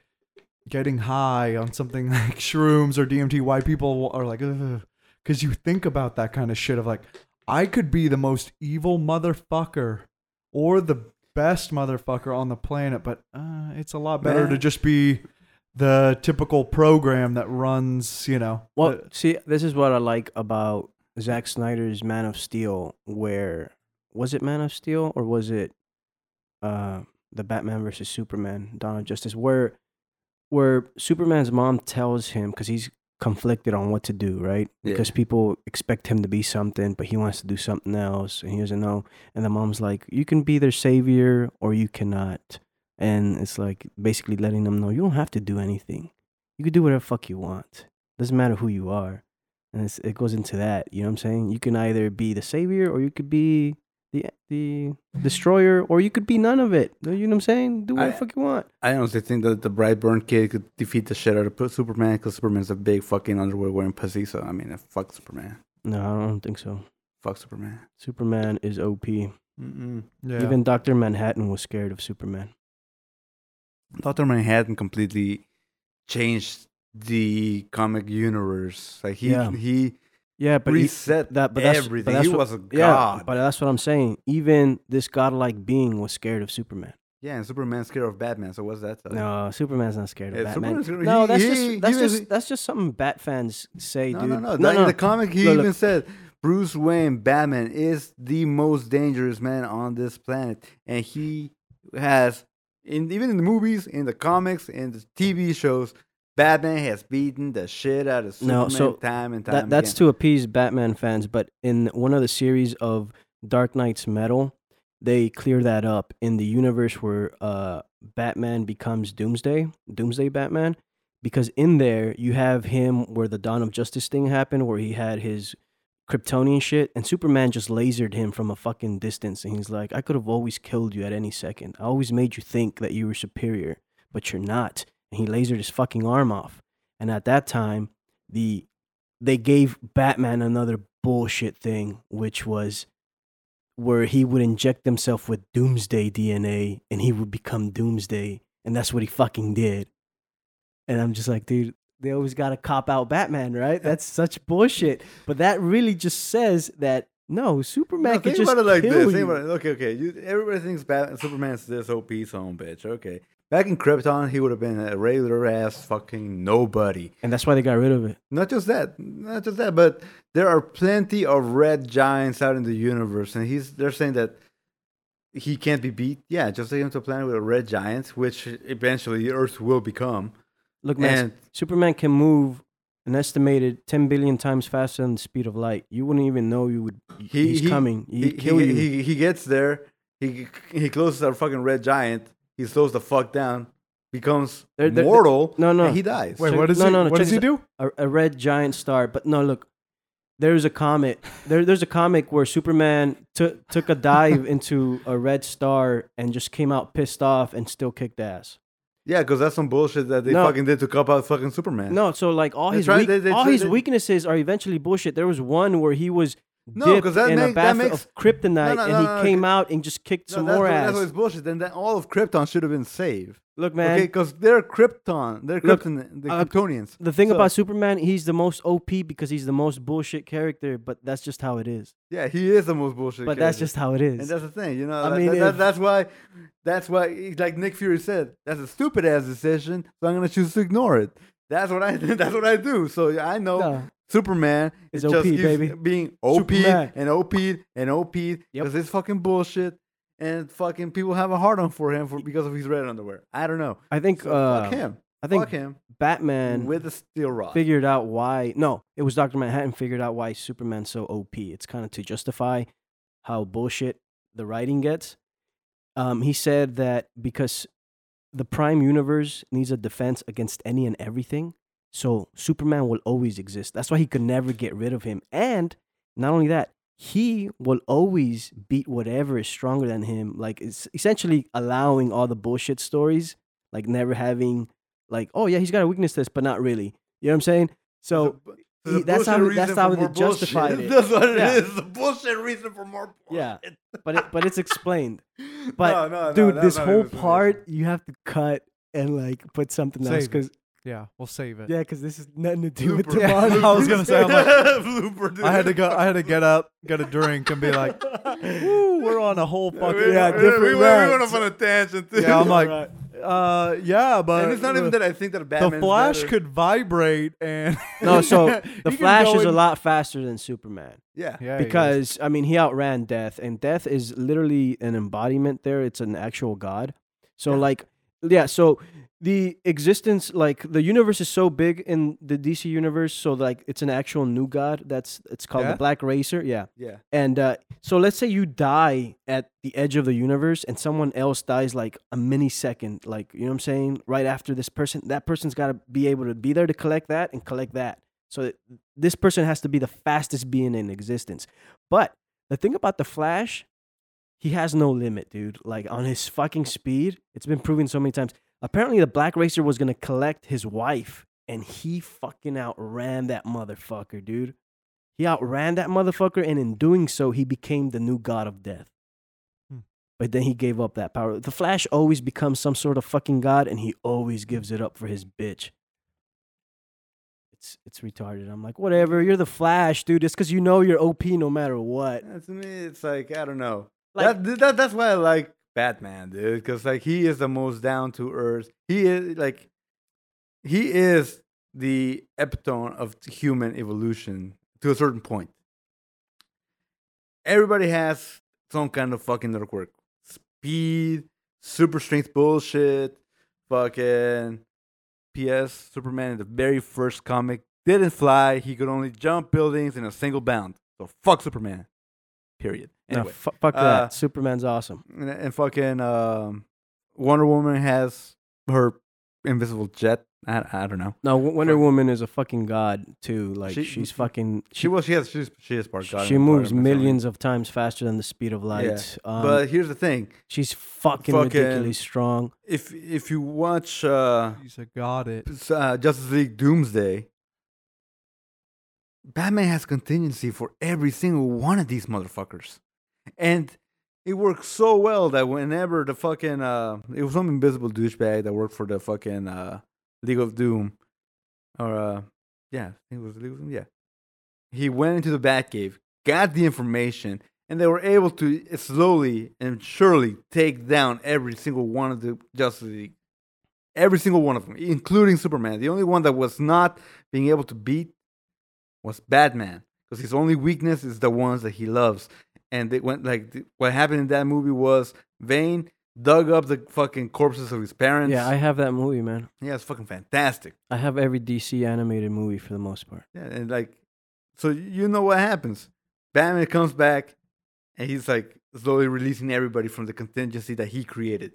getting high on something like shrooms or DMT. Why people are like, because you think about that kind of shit of like, I could be the most evil motherfucker or the best motherfucker on the planet, but uh, it's a lot better to just be the typical program that runs, you know. Well, the- see, this is what I like about Zack Snyder's Man of Steel. Where was it Man of Steel or was it uh, the Batman versus Superman, Dawn of Justice? Where where Superman's mom tells him because he's conflicted on what to do, right? Yeah. Because people expect him to be something, but he wants to do something else, and he doesn't know. And the mom's like, "You can be their savior, or you cannot." And it's like basically letting them know you don't have to do anything. You can do whatever fuck you want. Doesn't matter who you are. And it's, it goes into that. You know what I'm saying? You can either be the savior, or you could be the the destroyer, or you could be none of it. You know what I'm saying? Do what I- fuck you want. I honestly think that the Brightburn kid could defeat the shit out of Superman because Superman's a big fucking underwear wearing pussy. So I mean, uh, fuck Superman. No, I don't think so. Fuck Superman. Superman is OP. Mm-mm. yeah. Even Doctor Manhattan was scared of Superman. Doctor Manhattan completely changed the comic universe. Like he Yeah. he Yeah, but he- reset that- but that's- but everything. that's he what- was a god. yeah, but that's what I'm saying. Even this godlike being was scared of Superman. yeah, and Superman's scared of Batman. So what's that? tell? No, Superman's not scared of Yeah, Batman. Scared- No, that's he- just that's he was- just that's just something Bat fans say, no, dude. no, no, That- In the comic, he Look, even look. said Bruce Wayne, Batman, is the most dangerous man on this planet, and he has, in even in the movies, in the comics, in the TV shows, Batman has beaten the shit out of No, Superman so time and time. that that's again. to appease Batman fans, but in one of the series of Dark Nights Metal, they clear that up in the universe where uh Batman becomes Doomsday, Doomsday Batman, because in there you have him where the Dawn of Justice thing happened, where he had his Kryptonian shit, and Superman just lasered him from a fucking distance, and he's like, "I could have always killed you at any second. I always made you think that you were superior, but you're not." And he lasered his fucking arm off, and at that time, the they gave Batman another bullshit thing, which was where he would inject himself with Doomsday DNA and he would become Doomsday, and that's what he fucking did. And I'm just like, dude, they always got to cop out Batman, right? That's such bullshit. But that really just says that no, Superman No, can just about it like kill this. you. It. Okay, okay. You, everybody thinks Bat- Superman's this OP son bitch. Okay. Back in Krypton, he would have been a regular ass fucking nobody. And that's why they got rid of it. Not just that, not just that, but there are plenty of red giants out in the universe, and he's they're saying that he can't be beat. Yeah, just take him to a planet with a red giant, which eventually Earth will become. Look, man, And Superman can move an estimated 10 billion times faster than the speed of light. You wouldn't even know you would. He- he's he- coming. He'd he, kill he, you. he he gets there. He he closes our fucking red giant. He slows the fuck down, becomes There- there- mortal. no, no. and he dies. Wait, Check- what does no, he? no, no, what does he do? a, a red giant star. But no, look, there's a comic. There, there's a comic where Superman took took a dive into a red star and just came out pissed off and still kicked ass. Yeah, because that's some bullshit that they No. fucking did to cop out fucking Superman. No, so like all They his tried- weak, they- they all tried- his they- weaknesses are eventually bullshit. There was one where he was No, dipped 'cause that in a make- that bath makes- of kryptonite No, no, and no, he no, no, came out and just kicked No, some that's more what, ass. That's what's bullshit. Then that, all of Krypton should have been saved. Look, man, Okay, because they're Krypton. They're Look, Krypton, the uh, Kryptonians. the thing So- about Superman, he's the most OP because he's the most bullshit character. But that's just how it is. Yeah, he is the most bullshit. But that's just how it is. And that's the thing, you know. I that- mean, that- that- that's why, that's why, like Nick Fury said, that's a stupid ass decision. So I'm gonna choose to ignore it. That's what I, that's what I do. So I know No. Superman is just OP, keeps baby. being OP Superman. and OP and OP because it's fucking bullshit. And fucking people have a hard on for him for because of his red underwear. I don't know. I think. So uh, fuck him. I think fuck him. Batman with a steel rod. figured out why. No, it was Doctor Manhattan figured out why Superman's so OP. It's kind of to justify how bullshit the writing gets. Um, he said that because the Prime Universe needs a defense against any and everything, so Superman will always exist. That's why he could never get rid of him. And not only that, he will always beat whatever is stronger than him. Like it's essentially allowing all the bullshit stories, like never having, like, oh yeah, he's got a weakness this, but not really. You know what I'm saying? So So he- that's how- bullshit that's how they bullshit. it. That's what it Yeah. is. The bullshit reason for more. Yeah. but it, but it's explained. But No, no, no, dude, that's this whole part you have to cut and like put something else Save it. because Yeah, we'll save it. yeah, because this is nothing to do with Blooper. demonic. I was gonna say, I'm like, Blooper, dude. I had to go. I had to get up, get a drink, and be like, "Woo, we're on a whole fucking we, yeah, we, different we, we went routes. off on a tangent. Too. Yeah, I'm like, Right. uh, yeah, but and it's not even that I think that the Flash better. could vibrate and No, so the Flash go is a lot faster than Superman Yeah. Yeah, he is. because I mean he outran Death, and Death is literally an embodiment. There, it's an actual god. So Yeah. like, yeah. So the existence, like the universe, is so big in the DC universe. So like, it's an actual new god. That's it's called Yeah? the Black Racer. Yeah. Yeah. And uh, so let's say you die at the edge of the universe and someone else dies like a millisecond, like, you know what I'm saying? Right after this person, that person's got to be able to be there to collect that and collect that. So that this person has to be the fastest being in existence. But the thing about the Flash, he has no limit, dude. Like on his fucking speed, it's been proven so many times. Apparently, the Black Racer was going to collect his wife and he fucking outran that motherfucker, dude. He outran that motherfucker, and in doing so, he became the new god of death. Hmm. But then he gave up that power. The Flash always becomes some sort of fucking god, and he always gives it up for his bitch. It's it's retarded. I'm like, whatever. You're the Flash, dude. It's because you know you're OP no matter what. To me, it's like I don't know. Like- that, that that's why I like Batman, dude. Because like he is the most down to earth. He is like he is the epitome of human evolution to a certain point. Everybody has some kind of fucking network work. Speed, super strength bullshit, fucking PS Superman in the very first comic didn't fly. He could only jump buildings in a single bound. So fuck Superman. Period. No, Anyway, fuck uh, that. Superman's awesome. and, and fucking um, Wonder Woman has her invisible jet. I, I don't know. No, Wonder fuck- Woman is a fucking god too. Like She- she's fucking. She well, she has she's, she is part god. she and part moves of millions of times faster than the speed of light. Um, but here's the thing: she's fucking, fucking- ridiculously strong. if if you watch uh, he's a got it. uh, Justice League Doomsday, Batman has contingency for every single one of these motherfuckers, and it works so well that whenever the fucking uh, it was some invisible douchebag that worked for the fucking uh, League of Doom, or uh, yeah, it was LeguMon. Yeah, he went into the Batcave, got the information, and they were able to slowly and surely take down every single one of the Justice League, every single one of them, including Superman. The only one that was not being able to beat was Batman, because his only weakness is the ones that he loves. And they went like what happened in that movie was Bane dug up the fucking corpses of his parents. Yeah, I have that movie, man. yeah, it's fucking fantastic. I have every DC animated movie for the most part. Yeah, and like, so you know what happens? Batman comes back, and he's like slowly releasing everybody from the contingency that he created.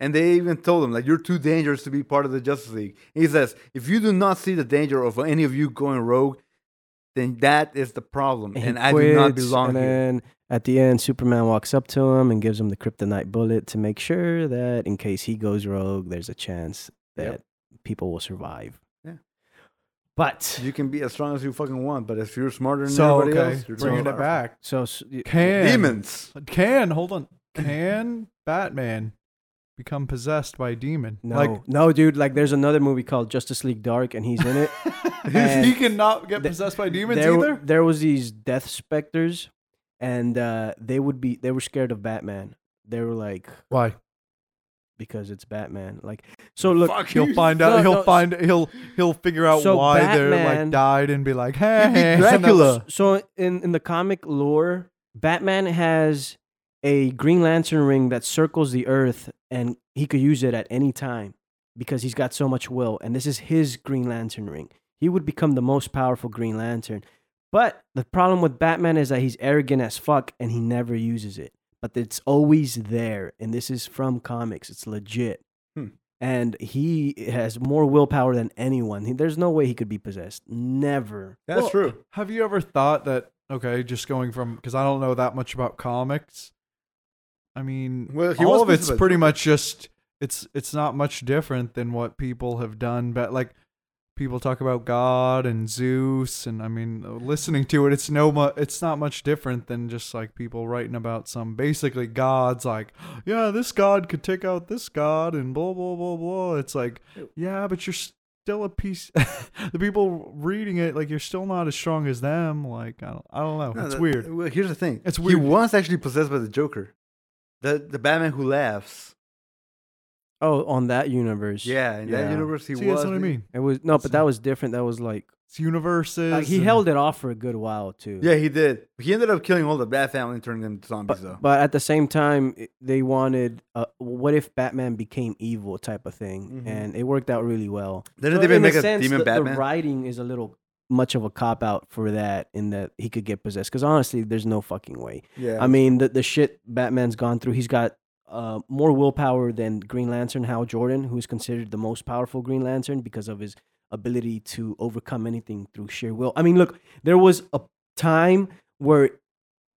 And they even told him like, "You're too dangerous to be part of the Justice League." And he says, "If you do not see the danger of any of you going rogue, then that is the problem, he and I do not quits, belong and here." then at the end, Superman walks up to him and gives him the kryptonite bullet to make sure that in case he goes rogue, there's a chance that Yep. people will survive. Yeah. But You can be as strong as you fucking want, but if you're smarter than So everybody okay, else, you're bringing it back. so s- y- Can Demons. Can hold on. Can Batman become possessed by a demon? no, Like no, dude. Like, there's another movie called Justice League Dark, and he's in it. And he cannot get th- possessed by demons there, either. there was these death specters, and uh, they would be they were scared of Batman. They were like Why? because it's Batman. Like, so look, Fuck He'll you. find out. No, he'll no, find. He'll he'll figure out So why they're like died and be like, He'd hey, Dracula. So in in the comic lore, Batman has a Green Lantern ring that circles the Earth, and he could use it at any time because he's got so much will. And this is his Green Lantern ring. He would become the most powerful Green Lantern. But the problem with Batman is that he's arrogant as fuck, and he never uses it. But it's always there, and this is from comics. It's legit. Hmm. And he has more willpower than anyone. He- There's no way he could be possessed. Never. That's Well, true. Have you ever thought that? Okay, just going from because I don't know that much about comics. I mean, Well, he all was of it's pretty much just it's it's not much different than what people have done. But like people talk about God and Zeus, and I mean, listening to it, it's no mu- it's not much different than just like people writing about some basically gods. Like, yeah, this god could take out this god, and blah blah blah blah. It's like, yeah, but you're still a piece. the people reading it, like, you're still not as strong as them. Like, I don't, I don't know. No, it's that- weird. Well, here's the thing. It's weird. He was actually possessed by the Joker, the the Batman who laughs. Oh, on that universe. Yeah, in Yeah. that universe, he See, was. that's what I mean. It was no, but that was different. That was like, It's universes. like he and- held it off for a good while too. Yeah, he did. He ended up killing all the Bat family and turning them into zombies, though. But, but at the same time, i- they wanted, uh, what if Batman became evil type of thing, Mhm. and it worked out really well. Didn't So they even in make a sense, demon the, Batman? The writing is a little much of a cop out for that, in that he could get possessed. Because honestly, there's no fucking way. yeah. I mean, the the shit Batman's gone through, he's got uh, more willpower than Green Lantern Hal Jordan, who is considered the most powerful Green Lantern because of his ability to overcome anything through sheer will. I mean, look, there was a time where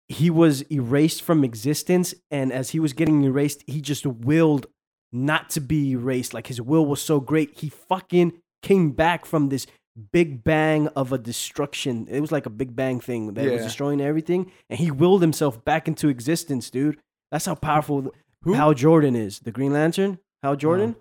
he was erased from existence, and as he was getting erased, he just willed not to be erased. Like his will was so great, he fucking came back from this big bang of a destruction. It was like a big bang thing that was destroying everything, and he willed himself back into existence, dude. That's how powerful Who? Hal Jordan is. The Green Lantern, Hal Jordan,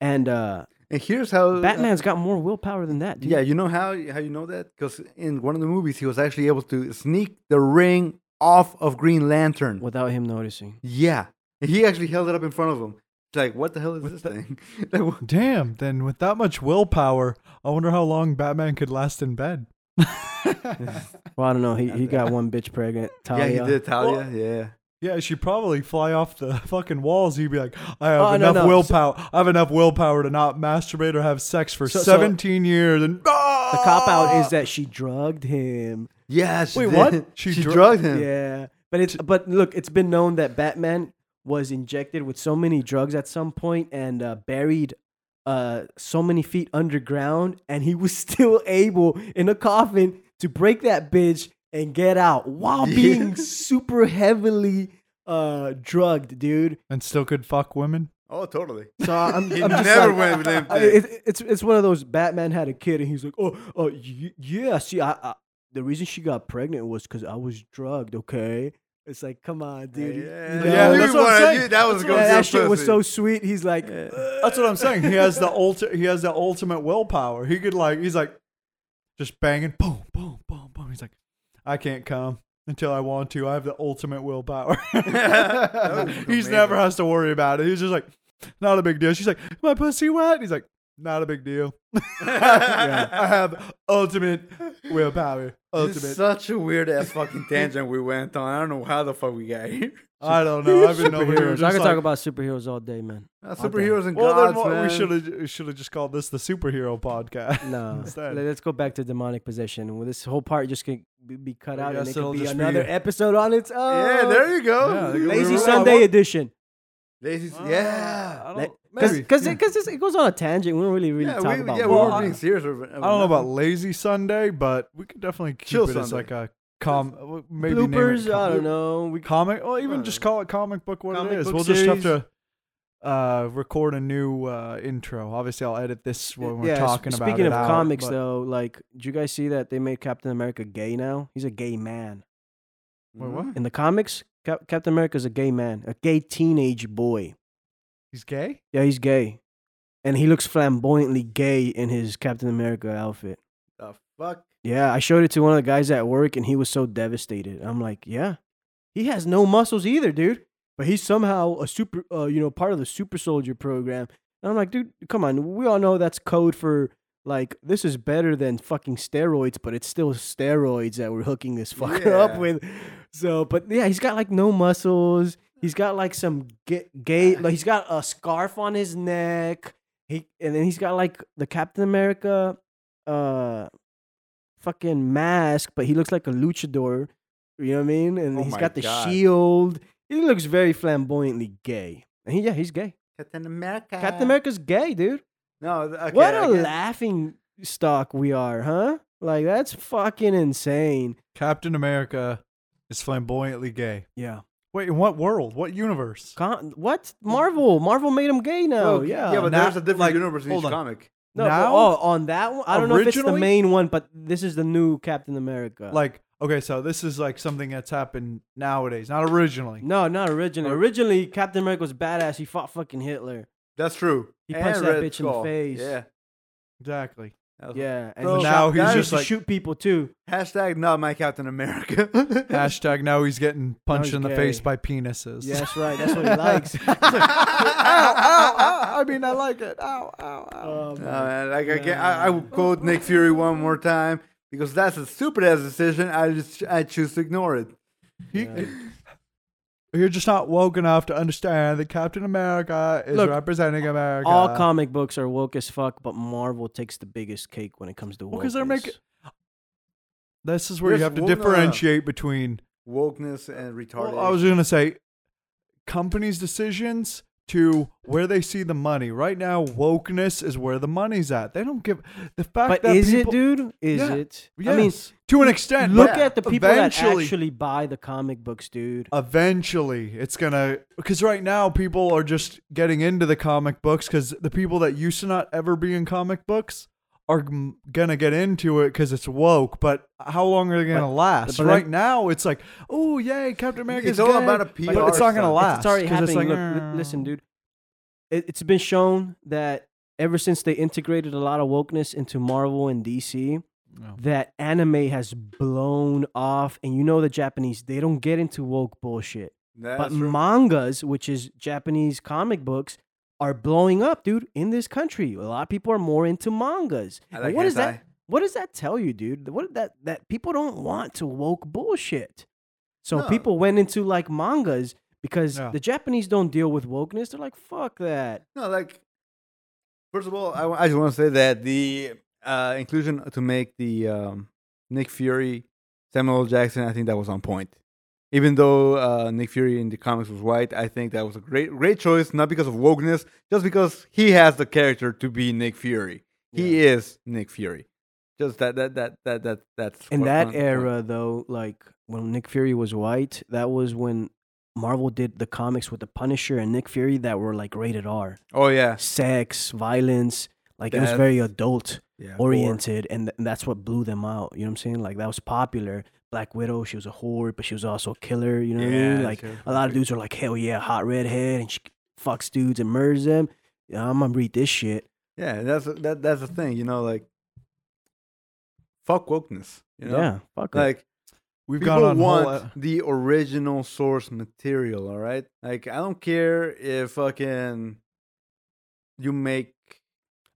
and uh, and here's how Batman's got more willpower than that, dude. Yeah, you know how how you know that? Because in one of the movies, he was actually able to sneak the ring off of Green Lantern. without him noticing. Yeah, and he actually held it up in front of him. It's like, what the hell is With this the- thing? like, wha- Damn. Then with that much willpower, I wonder how long Batman could last in bed. Well, I don't know. He he got one bitch pregnant. yeah, he did, Talia. yeah. Yeah, she'd probably fly off the fucking walls. He'd be like, I have Oh, no, enough no. willpower. I have enough willpower to not masturbate or have sex for So- so- 17 years. And The cop out is that she drugged him. Yes. Wait, what? She, She dru- drugged him. Yeah, but it's but look, it's been known that Batman was injected with so many drugs at some point and uh, buried uh so many feet underground, and he was still able in a coffin to break that bitch and get out while being super heavily uh drugged, dude. and still could fuck women. Oh, totally. So I'm, I'm just never like, went with them I- things. it, it's it's one of those Batman had a kid and he's like, oh, oh, y- yeah. See, I, I the reason she got pregnant was because I was drugged. Okay, It's like, come on, dude. yeah, you know? Yeah, that's what I'm saying. you- that was That's a what- that shit was so sweet. He's like, Yeah. That's what I'm saying. He has the ulti- He has the ultimate willpower. He could like. He's like, just banging, boom, boom, boom, boom. I can't come until I want to. I have the ultimate willpower. He's never has to worry about it. He's just like, not a big deal. She's like, my pussy wet. He's like, not a big deal. I have ultimate willpower. It's Ultimate. such a weird ass fucking tangent we went on. I don't know how the fuck we got here. I don't know. I've been over here. superheroes. I just could like, talk about superheroes all day, man. Uh, All day. superheroes and well, then gods, what, man. we should have we should have just called this the superhero podcast. No, Instead. let's go back to demonic possession. Well, this whole part just can be- be cut out, and guess it it'll could be just be- another episode on its own. Yeah, there you go. Yeah, they go- Lazy we- Sunday what- edition. Lazy, Ah, yeah. I don't, Because maybe. because yeah. it, it goes on a tangent. We don't really really yeah, talk we, about. yeah, what- we Well, were being serious. I don't know about lazy Sunday, but we could definitely keep Chill it as Sunday. like a com. Maybe bloopers. com- I don't know. We Comic, or even Uh, just call it comic book. What comic it is. We'll just have to uh, record a new uh, intro. Obviously, I'll edit this when we're yeah, talking about Speaking of out, comics, but- though, like, did you guys see that they made Captain America gay now? He's a gay man Wait, what? in the comics. Cap- Captain America's a gay man, a gay teenage boy. He's gay. Yeah, he's gay, and he looks flamboyantly gay in his Captain America outfit. The fuck? Yeah, I showed it to one of the guys at work, and he was so devastated. I'm like, yeah, he has no muscles either, dude. But he's somehow a super, uh, you know, part of the super soldier program. And I'm like, dude, come on. We all know that's code for like this is better than fucking steroids, but it's still steroids that we're hooking this fucker up with. So, but yeah, he's got like no muscles. He's got like some gay, gay like he's got a scarf on his neck. He and then he's got like the Captain America, uh, fucking mask, but he looks like a luchador. You know what I mean? And Oh he's my got the God. shield. He looks very flamboyantly gay. And he, yeah, he's gay. Captain America. Captain America's gay, dude. No, okay, what a guess- laughing stock we are, huh? Like that's fucking insane. Captain America is flamboyantly gay. Yeah. Wait, in what world? What universe? Con- what? Marvel. Marvel made him gay now. Well, yeah. yeah, but Now- there's a different like, universe in each on. comic. No, but- now- oh, on that one, I don't know if it's the Originally? main one, but this is the new Captain America. Like, okay, so this is like something that's happened nowadays, not originally. no, not originally. Or- Originally, Captain America was badass. He fought fucking Hitler. That's true. He punched that bitch in the face. Yeah. Exactly. That Yeah, and So he now he's just used to like- shoot people too. Hashtag not my Captain America. Hashtag now he's getting punched he's in the gay. face by penises. Yeah, that's right. That's what he likes. ow, ow, ow. I mean, I like it. Ow, ow, ow. Oh, oh No, my man, like I, can, I, I will quote Nick Fury one more time because that's a stupid ass decision. I just I choose to ignore it. Yeah. You're just not woke enough to understand that Captain America is Look, representing America. All comic books are woke as fuck, but Marvel takes the biggest cake when it comes to wokeness. Well, 'cause they're making- this is where Yes, you have to well, no, no, no. differentiate between Wokeness and retarded. Well, I was going to say companies' decisions to where they see the money. Right now, wokeness is where the money's at. They don't give the fact But that is people, it, dude? Is Yeah. it? Yes, I mean, to an extent. look at the people that actually buy the comic books, dude. Eventually, it's gonna because right now people are just getting into the comic books because the people that used to not ever be in comic books are gonna get into it because it's woke. But how long are they gonna But- last? but right then- now, it's like, oh yay, Captain America. It's all gay, about a but it's not gonna stunt. last. It's already 'cause happening. like, Look, li- listen, dude. It, it's been shown that ever since they integrated a lot of wokeness into Marvel and DC, No. that anime has blown off. And you know the Japanese, they don't get into woke bullshit. That's but true. mangas, which is Japanese comic books, are blowing up, dude, in this country. A lot of people are more into mangas. Like what does that what does that tell you, dude? What that that people don't want to woke bullshit. So No. people went into like mangas because the Japanese don't deal with wokeness. They're like, fuck that. No, like first of all, I, I just want to say that the uh, inclusion to make the um, Nick Fury Samuel Jackson, I think that was on point. Even though uh, Nick Fury in the comics was white, I think that was a great great choice, not because of wokeness, just because he has the character to be Nick Fury. He is Nick Fury. Just that that that that that that's In that one point. era, though, like when Nick Fury was white, that was when Marvel did the comics with the Punisher and Nick Fury that were like rated R. Oh yeah, Sex, violence, like it was very adult yeah. oriented, and, th- and that's what blew them out. You know what I'm saying? Like that was popular. Black Widow, she was a whore, but she was also a killer. You know what I mean? Like sure. a lot of dudes are like, hell yeah, hot redhead, and she fucks dudes and murders them. Yeah, I'm gonna read this shit. Yeah, that's that that's the thing, you know, like fuck wokeness. You know? Yeah, fuck it. Like We've people gone on want whole, uh, the original source material, all right? Like I don't care if fucking you make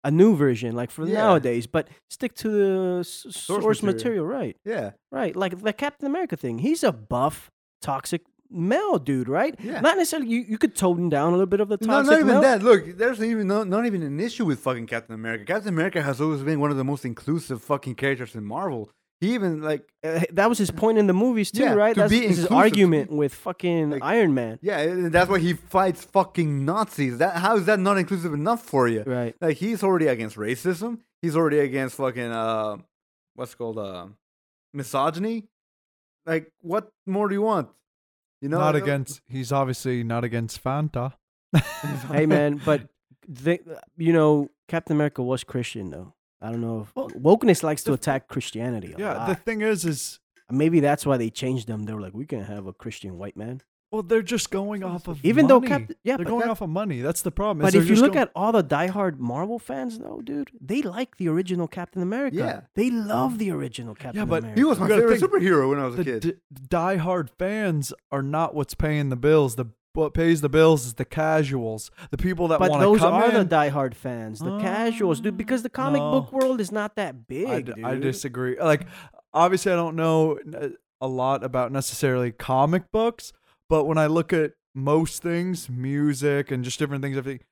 a new version, like for Yeah. nowadays, but stick to the s- source, material. material. right? yeah. Right, like the Captain America thing. He's a buff, toxic male dude, right? Yeah. Not necessarily. You, you could tone down a little bit of the No, toxic not even male. that. Look, there's even no, not even an issue with fucking Captain America. Captain America has always been one of the most inclusive fucking characters in Marvel. He even like Uh, that was his point in the movies too, Yeah, right? to That's be his argument with fucking like- Iron Man, yeah, and that's why he fights fucking Nazis. That how is that not inclusive enough for you? right? Like he's already against racism. He's already against fucking uh, what's it called uh, misogyny. Like what more do you want? You know, not against. He's obviously not against Fanta. hey man, but the, you know, Captain America was Christian though. I don't know if Well, wokeness likes to attack Christianity. A Yeah, lot. the thing is, is maybe that's why they changed them. They were like, we can have a Christian white man. well, they're just going off of Even though money. Cap- yeah, they're going Cap- off of money. That's the problem. But they're if you look go- at all the diehard Marvel fans, though, dude, they like the original Captain America. Yeah. they love the original Captain Yeah, but America. He was my You gotta favorite think, superhero when I was a the kid. d- diehard fans are not what's paying the bills. The what pays the bills is the casuals, the people that want to come But those are in. the diehard fans, the casuals, dude. Because the comic no. book world is not that big. I, d-. I disagree. Like, obviously, I don't know a lot about necessarily comic books, but when I look at most things, music and just different things, everything,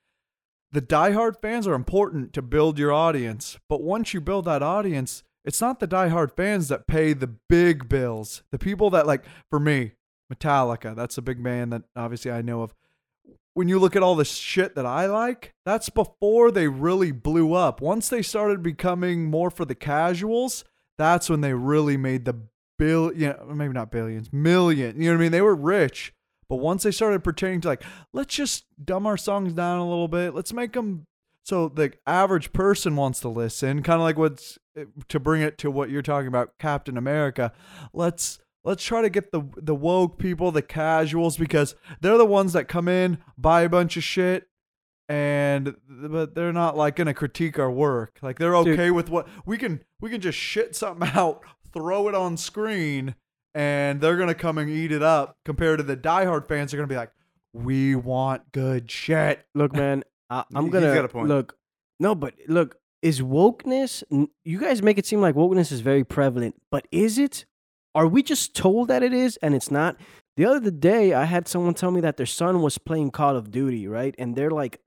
the diehard fans are important to build your audience. But once you build that audience, it's not the diehard fans that pay the big bills. The people that, like, for me, Metallica, that's a big band that obviously I know of. When you look at all the shit that I like, that's before they really blew up. Once they started becoming more for the casuals, that's when they really made the bill, you know, maybe not billions, million. You know what I mean? They were rich, but once they started pertaining to like, let's just dumb our songs down a little bit. Let's make them so the average person wants to listen. Kind of like what's eh, to bring it to what you're talking about, Captain America. Let's let's try to get the the woke people, the casuals, because they're the ones that come in, buy a bunch of shit, and but they're not like gonna critique our work. Like they're Dude. okay with what we can we can just shit something out, throw it on screen, and they're gonna come and eat it up. Compared to the diehard fans, are gonna be like, we want good shit. Look, man, I, I'm gonna got a point. look. No, but look, is wokeness? You guys make it seem like wokeness is very prevalent, but is it? Are we just told that it is and it's not? The other day, I had someone tell me that their son was playing Call of Duty, right? And they're like,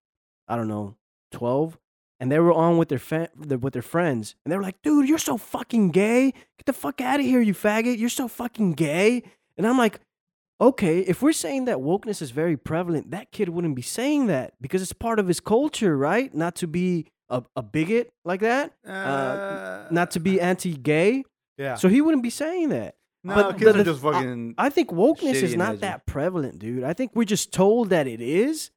I don't know, twelve, and they were on with their fa- with their friends, and they were like, "Dude, you're so fucking gay! Get the fuck out of here, you faggot! You're so fucking gay!" And I'm like, okay, if we're saying that wokeness is very prevalent, that kid wouldn't be saying that because it's part of his culture, right? Not to be a, a bigot like that, uh, not to be anti-gay. Yeah. So he wouldn't be saying that. No, but kids the- are just the- I- I think wokeness is not that prevalent, dude. I think we're just told that it is,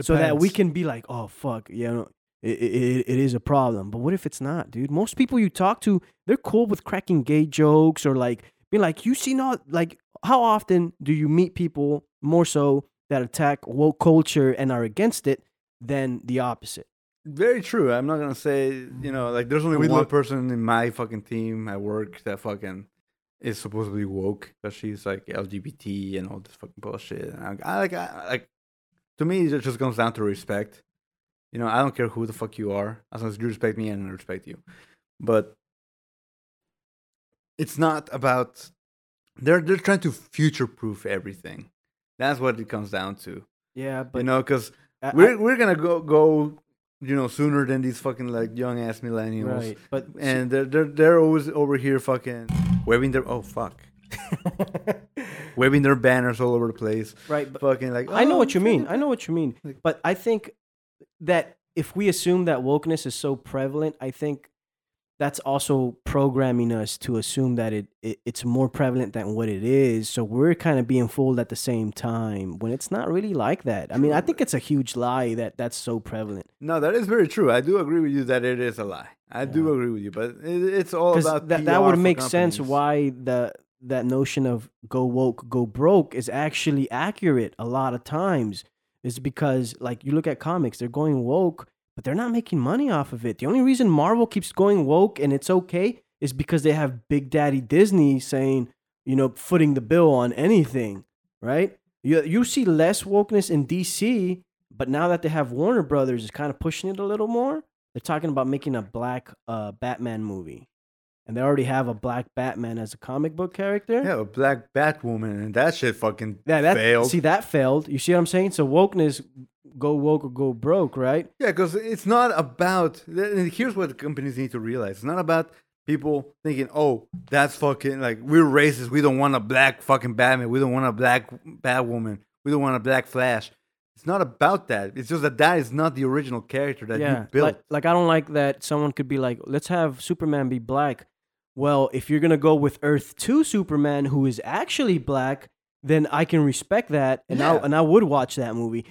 so that we can be like, oh fuck, yeah, no, it, it, it is a problem. But what if it's not, dude? Most people you talk to, they're cool with cracking gay jokes or like being like, you see, not like how often do you meet people more so that attack woke culture and are against it than the opposite? Very true. I'm not gonna say you know like there's only We one look- person in my fucking team at work that fucking is supposedly woke because she's like LGBT and all this fucking bullshit. And I, I like I, like to me it just comes down to respect. You know I don't care who the fuck you are as long as you respect me and I respect you. But it's not about they're they're trying to future proof everything. That's what it comes down to. Yeah, but you know because I- I- we're we're gonna go go you know sooner than these fucking like young ass millennials right, but and they're, they're they're always over here fucking waving their oh fuck waving their banners all over the place right, but fucking like I know "Oh, what you mean. I know what you mean. But I think that if we assume that wokeness is so prevalent, I think that's also programming us to assume that it, it it's more prevalent than what it is. So we're kind of being fooled at the same time when it's not really like that. I mean, I think it's a huge lie that that's so prevalent. no that is very true i do agree with you that it is a lie i do agree with you but it, it's all about that, that would make sense why the that notion of go woke, go broke is actually accurate a lot of times. Is because like you look at comics, they're going woke, but they're not making money off of it. The only reason Marvel keeps going woke and it's okay is because they have Big Daddy Disney saying, you know, footing the bill on anything, right? You you see less wokeness in DC, but now that they have Warner Brothers, is kind of pushing it a little more. They're talking about making a black uh, Batman movie, and they already have a black Batman as a comic book character. Yeah, a black Batwoman, and that shit fucking Yeah, that failed. see that failed. You see what I'm saying? So wokeness, go woke or go broke, right? Yeah, because it's not about. Here's what the companies need to realize: it's not about people thinking, "Oh, that's fucking like we're racist. We don't want a black fucking Batman. We don't want a black Batwoman. We don't want a black Flash." It's not about that. It's just that that is not the original character that yeah, you built. like like I don't like that someone could be like, let's have Superman be black. Well, if you're gonna go with Earth Two Superman, who is actually black, then I can respect that, and I and I would watch that movie.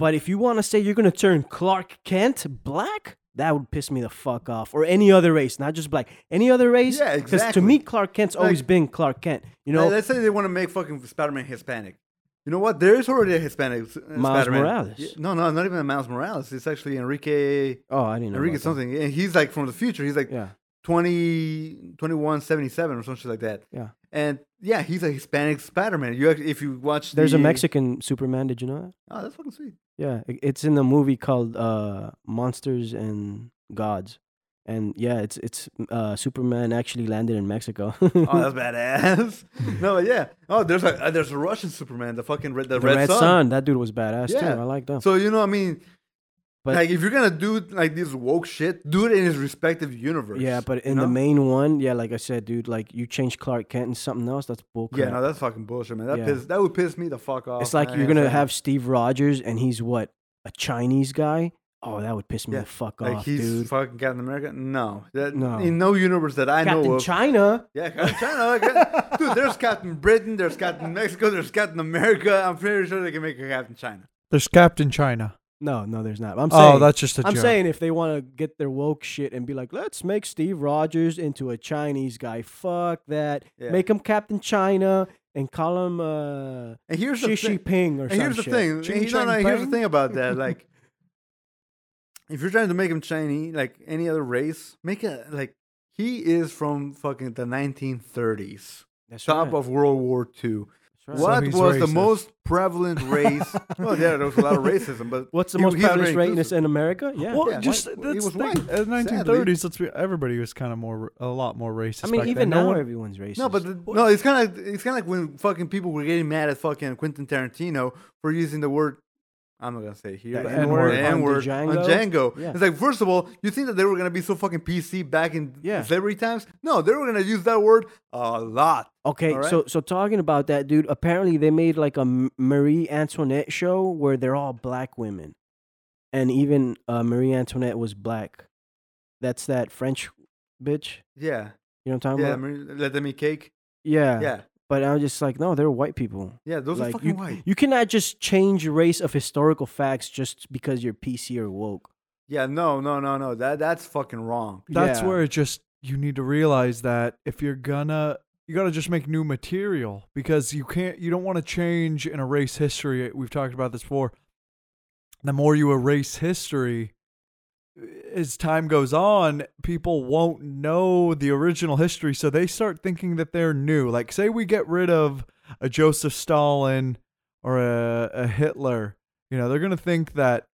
But if you want to say you're gonna turn Clark Kent black, that would piss me the fuck off. Or any other race, not just black, any other race. Yeah, exactly. Because to me, Clark Kent's always been Clark Kent. You know, let's say they want to make fucking Spider-Man Hispanic. You know what? There is already a Hispanic uh, Miles Spider-Man. Morales. Yeah, no, no, not even a Miles Morales. It's actually Enrique oh, I didn't know. Enrique about that. something. And he's like from the future. He's like Yeah, 20, 2177 or something like that. Yeah. And yeah, he's a Hispanic Spider-Man. You act- if you watch there's a Mexican Superman. Did you know that? Oh, that's fucking sweet. Yeah, it's in the movie called uh, Monsters and Gods, and yeah, it's it's uh, Superman actually landed in Mexico. Oh, that's badass. no, but yeah. Oh, there's a uh, there's a Russian Superman, the fucking red, the, the Red, Son. that dude was badass Yeah. too. I like that. So you know, I mean, But- like if you're gonna do like this woke shit, do it in his respective universe. yeah, but you in the main one, yeah, like I said, dude, like you change Clark Kent and something else, that's bullcrap. yeah, no, that's fucking bullshit, man. That Yeah. piss, that would piss me the fuck off. it's like man. you're gonna have Steve Rogers and he's what a Chinese guy. Oh, that would piss me Yeah, the fuck like off, he's dude. fucking Captain America. No, that No. in no universe that I Captain know of. China. Yeah, Captain China. like, dude, there's Captain Britain, there's Captain Mexico, there's Captain America. I'm pretty sure they can make a Captain China. There's Captain China. No, no, there's not. I'm saying. Oh, that's just a I'm joke. saying if they want to get their woke shit and be like, let's make Steve Rogers into a Chinese guy. Fuck that. Yeah. Make him Captain China and call him uh, And here's the Xi thing. Ping or And here's the shit. thing. Ching you know, Chang no, here's the thing about that. Like, if you're trying to make him Chinese, like any other race, make it like he is from fucking the 1930s, That's top right. of World War II. That's right. What he's was the most prevalent race? well, yeah, there was a lot of racism, but What's the he- most he's prevalent race in America? Yeah. Well, Yeah, just white- that's he was the white, In the 1930s, let's be, everybody was kind of more, a lot more racist. I mean, back even then. No now one- everyone's racist. No, but the, no, it's kind of it's kind of like when fucking people were getting mad at fucking Quentin Tarantino for using the word. I'm not gonna say it here. The the N-word N-word, on Django? on Django. Yeah. It's like first of all, you think that they were gonna be so fucking PC back in Yeah. slavery times? No, they were gonna use that word a lot. Okay, right. so so talking about that, dude. Apparently, they made like a Marie Antoinette show where they're all black women, and even uh, Marie Antoinette was black. That's that French bitch. Yeah, You know what I'm talking yeah. About? mean, let them eat cake. Yeah. Yeah, But I was just like, no, they're white people. yeah. Those like are fucking you, white. you cannot just change race of historical facts just because you're PC or woke. Yeah, no, no, no, no. That that's fucking wrong. That's Yeah. where it just you need to realize that if you're gonna you gotta just make new material because you can't you don't want to change in erase history. We've talked about this before. The more you erase history, as time goes on, people won't know the original history, so they start thinking that they're new. Like, say we get rid of a Joseph Stalin or a, a Hitler, you know, they're gonna think that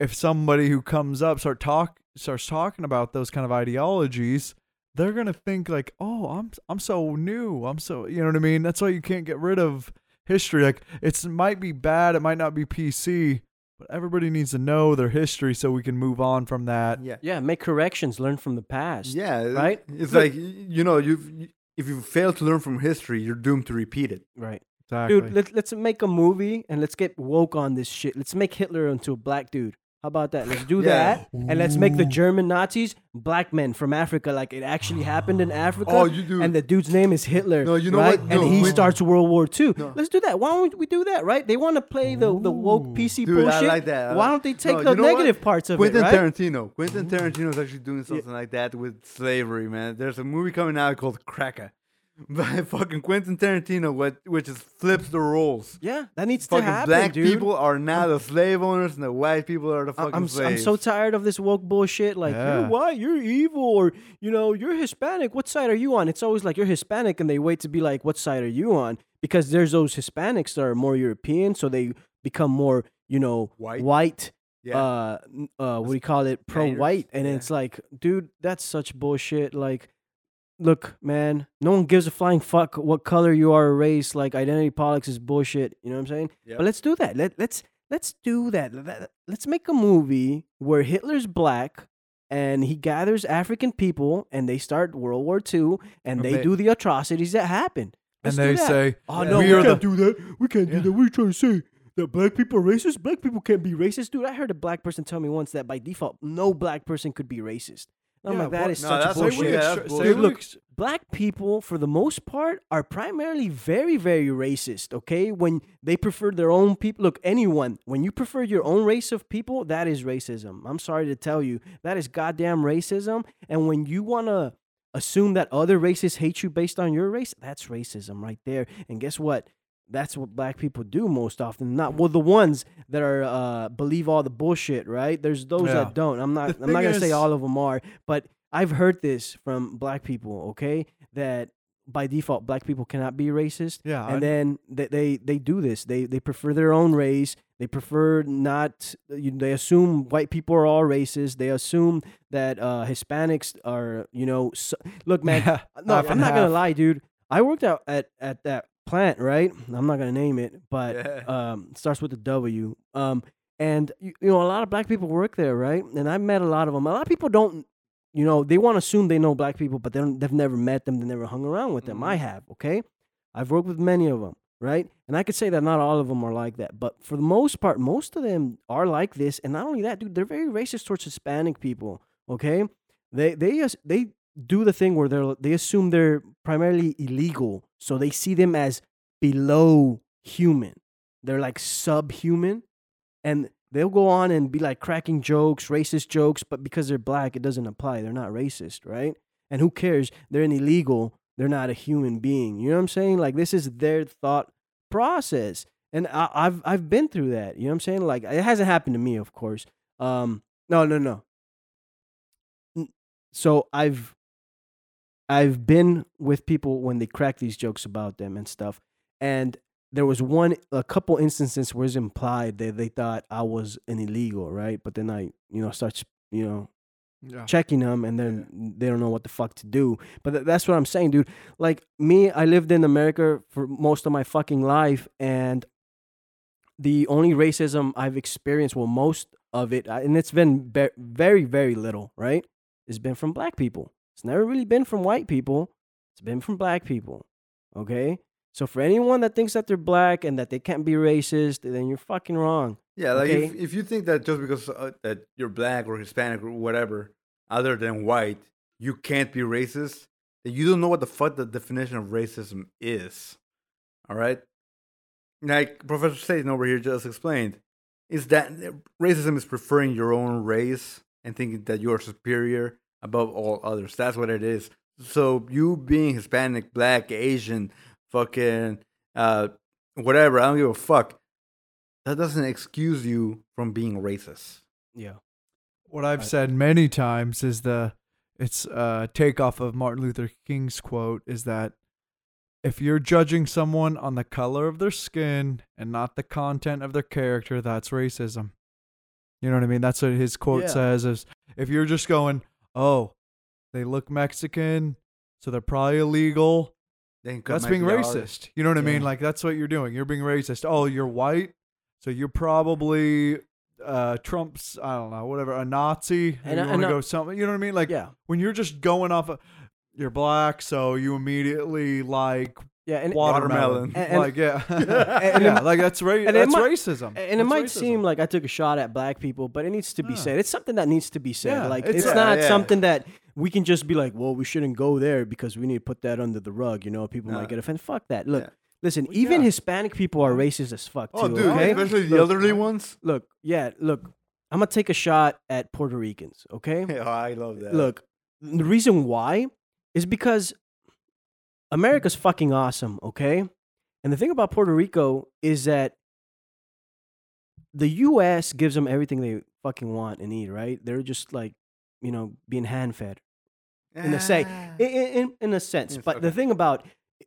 if somebody who comes up start talk starts talking about those kind of ideologies, they're gonna think like, "Oh, I'm I'm so new. I'm so you know what I mean." That's why you can't get rid of history. Like it's it might be bad, it might not be PC, but everybody needs to know their history so we can move on from that. Yeah, Yeah, make corrections, learn from the past. yeah. right? It's like you know, you if you fail to learn from history, you're doomed to repeat it. Right. Exactly. Dude, let, let's make a movie and let's get woke on this shit. Let's make Hitler into a black dude. How about that? Let's do Yeah. that. And let's make the German Nazis black men from Africa, like it actually happened in oh, Africa. Oh, you do. And the dude's name is Hitler. No, you know right? what? And he wait. starts World War II. No. Let's do that. Why don't we do that, right? They want to play the, the woke PC Dude, I bullshit. like that. Why don't they take No, the you know what? negative parts of Quentin it, right? Tarantino. Quentin Tarantino is actually doing something like that with slavery, man. There's a movie coming out called Cracker, by fucking Quentin Tarantino, what which is flips the roles. Yeah, that needs to Fucking happen, black dude. people are now the slave owners, and the white people are the fucking I'm, s- I'm so tired of this woke bullshit. Like Yeah. you're white, you're evil, or you know you're Hispanic. What side are you on? It's always like you're Hispanic, and they wait to be like, what side are you on? Because there's those Hispanics that are more European, so they become more, you know, White. white. yeah. Uh, uh, what do you call it? Pro white, and yeah. it's like, dude, that's such bullshit. Like, look, man, no one gives a flying fuck what color you are or race. Like, identity politics is bullshit. You know what I'm saying? Yep. But let's do that. Let let's let's do that. Let- Let's make a movie where Hitler's black and he gathers African people and they start World War II and they Ama- do the atrocities that happened. and Let's do they say, "Oh Yeah. no, We we, are can't the- do that. We can't Yeah. do that. What are you trying to say? That black people are racist? Black people can't be racist, dude. I heard a black person tell me once that by default, no black person could be racist. Oh and I'm Yeah, like, that what- is No, such that's bullshit. what we- yeah, that's bullshit. we Look, black people for the most part are primarily very very racist okay? When they prefer their own people look anyone when you prefer your own race of people that is racism. I'm sorry to tell you that is goddamn racism. And when you want to assume that other races hate you based on your race that's racism right there. And guess what that's what black people do most often not well the ones that are uh believe all the bullshit right there's those Yeah. that don't i'm not The i'm not gonna say all of them are but I've heard this from black people, okay, that by default black people cannot be racist. Yeah, I- And then they, they they do this. They they prefer their own race. They prefer not you, they assume white people are all racist. They assume that uh Hispanics are, you know, so, look man, Yeah, no, I'm not gonna lie, dude. I worked out at at that plant, right? I'm not gonna name it, but Yeah. um, starts with a W. Um, and you, you know, a lot of black people work there, right? And I've met a lot of them. A lot of people don't, you know, they want to assume they know black people, but they don't, they've never met them. They never hung around with them. I Mhm. have, okay. I've worked with many of them, right? And I could say that not all of them are like that, but for the most part, most of them are like this. And not only that, dude, they're very racist towards Hispanic people. Okay, they they they do the thing where they're they assume they're primarily illegal, so they see them as below human. They're like subhuman, and they'll go on and be like cracking jokes, racist jokes, but because they're black, it doesn't apply. They're not racist, right? And who cares? They're an illegal. They're not a human being. You know what I'm saying? Like this is their thought process, and I, I've I've been through that. You know what I'm saying? Like it hasn't happened to me, of course. Um, no, no, no. So I've I've been with people when they crack these jokes about them and stuff, and there was one a couple instances where it's implied that they thought I was an illegal, right? But then I, you know, start you know yeah. checking them and then they don't know what the fuck to do. But th- that's what I'm saying, dude. Like me, I lived in America for most of my fucking life and the only racism I've experienced, well most of it and it's been be- very very little, right? It's been from black people. It's never really been from white people. It's been from black people. Okay? So for anyone that thinks that they're black and that they can't be racist, then you're fucking wrong. Yeah, like if, if you think that just because uh, that you're black or Hispanic or whatever, other than white, you can't be racist, then you don't know what the fuck the definition of racism is. All right, like Professor Satan over here just explained, is that racism is preferring your own race and thinking that you're superior above all others. That's what it is. So you being Hispanic, black, Asian, fucking uh, whatever, I don't give a fuck that doesn't excuse you from being racist. Yeah. What I've Right. said many times is the it's a takeoff of Martin Luther King's quote is that if you're judging someone on the color of their skin and not the content of their character, that's racism. You know what I mean? That's what his quote Yeah. says is if you're just going, "Oh, they look Mexican, so they're probably illegal." They That's being racist. You know what I mean? Like that's what you're doing. You're being racist. Oh, you're white, so you're probably uh Trump's I don't know, whatever, a Nazi. And And you want to go something. You know what I mean? Like Yeah. when you're just going off of you're black, so you immediately like Yeah. And watermelon. Watermelon. And- and- like yeah, and yeah, like that's ra- and it that's might- racism. And it That's might racism. seem like I took a shot at black people, but it needs to be Yeah. said. It's something that needs to be said. Yeah, like it's- it's, Yeah, not yeah. something that we can just be like, well, we shouldn't go there because we need to put that under the rug. You know, people No. might get offended. Fuck that. Look, Yeah. listen, Well, even yeah. Hispanic people are racist as fuck oh, too. Oh, dude, okay? especially the Look, elderly ones. Look, yeah, look. I'm gonna take a shot at Puerto Ricans. Okay. Yeah, oh, I love that. Look, the reason why is because America's fucking awesome, okay? And the thing about Puerto Rico is that the U.S. gives them everything they fucking want and need, right? They're just like, you know, being hand fed in a say, ah. in, in, in a sense. Yes, but the thing about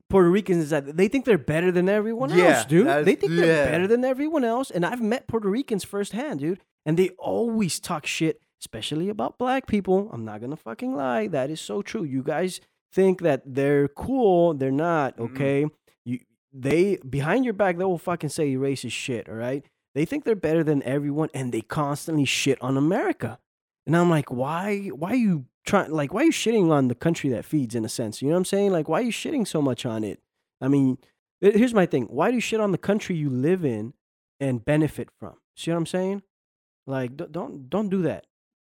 Puerto Ricans is that they think they're better than everyone Yeah, else, dude. They think they're better than everyone else. And I've met Puerto Ricans firsthand, dude. And they always talk shit, especially about black people. I'm not gonna fucking lie. That is so true. You guys think that they're cool. They're not, Mm-mm. okay? You they behind your back, they will fucking say racist shit, all right? They think they're better than everyone and they constantly shit on America. And I'm like, why why are you trying like why are you shitting on the country that feeds in a sense? You know what I'm saying? Like why are you shitting so much on it? I mean, here's my thing. Why do you shit on the country you live in and benefit from? See what I'm saying? Like don't don't, don't do that.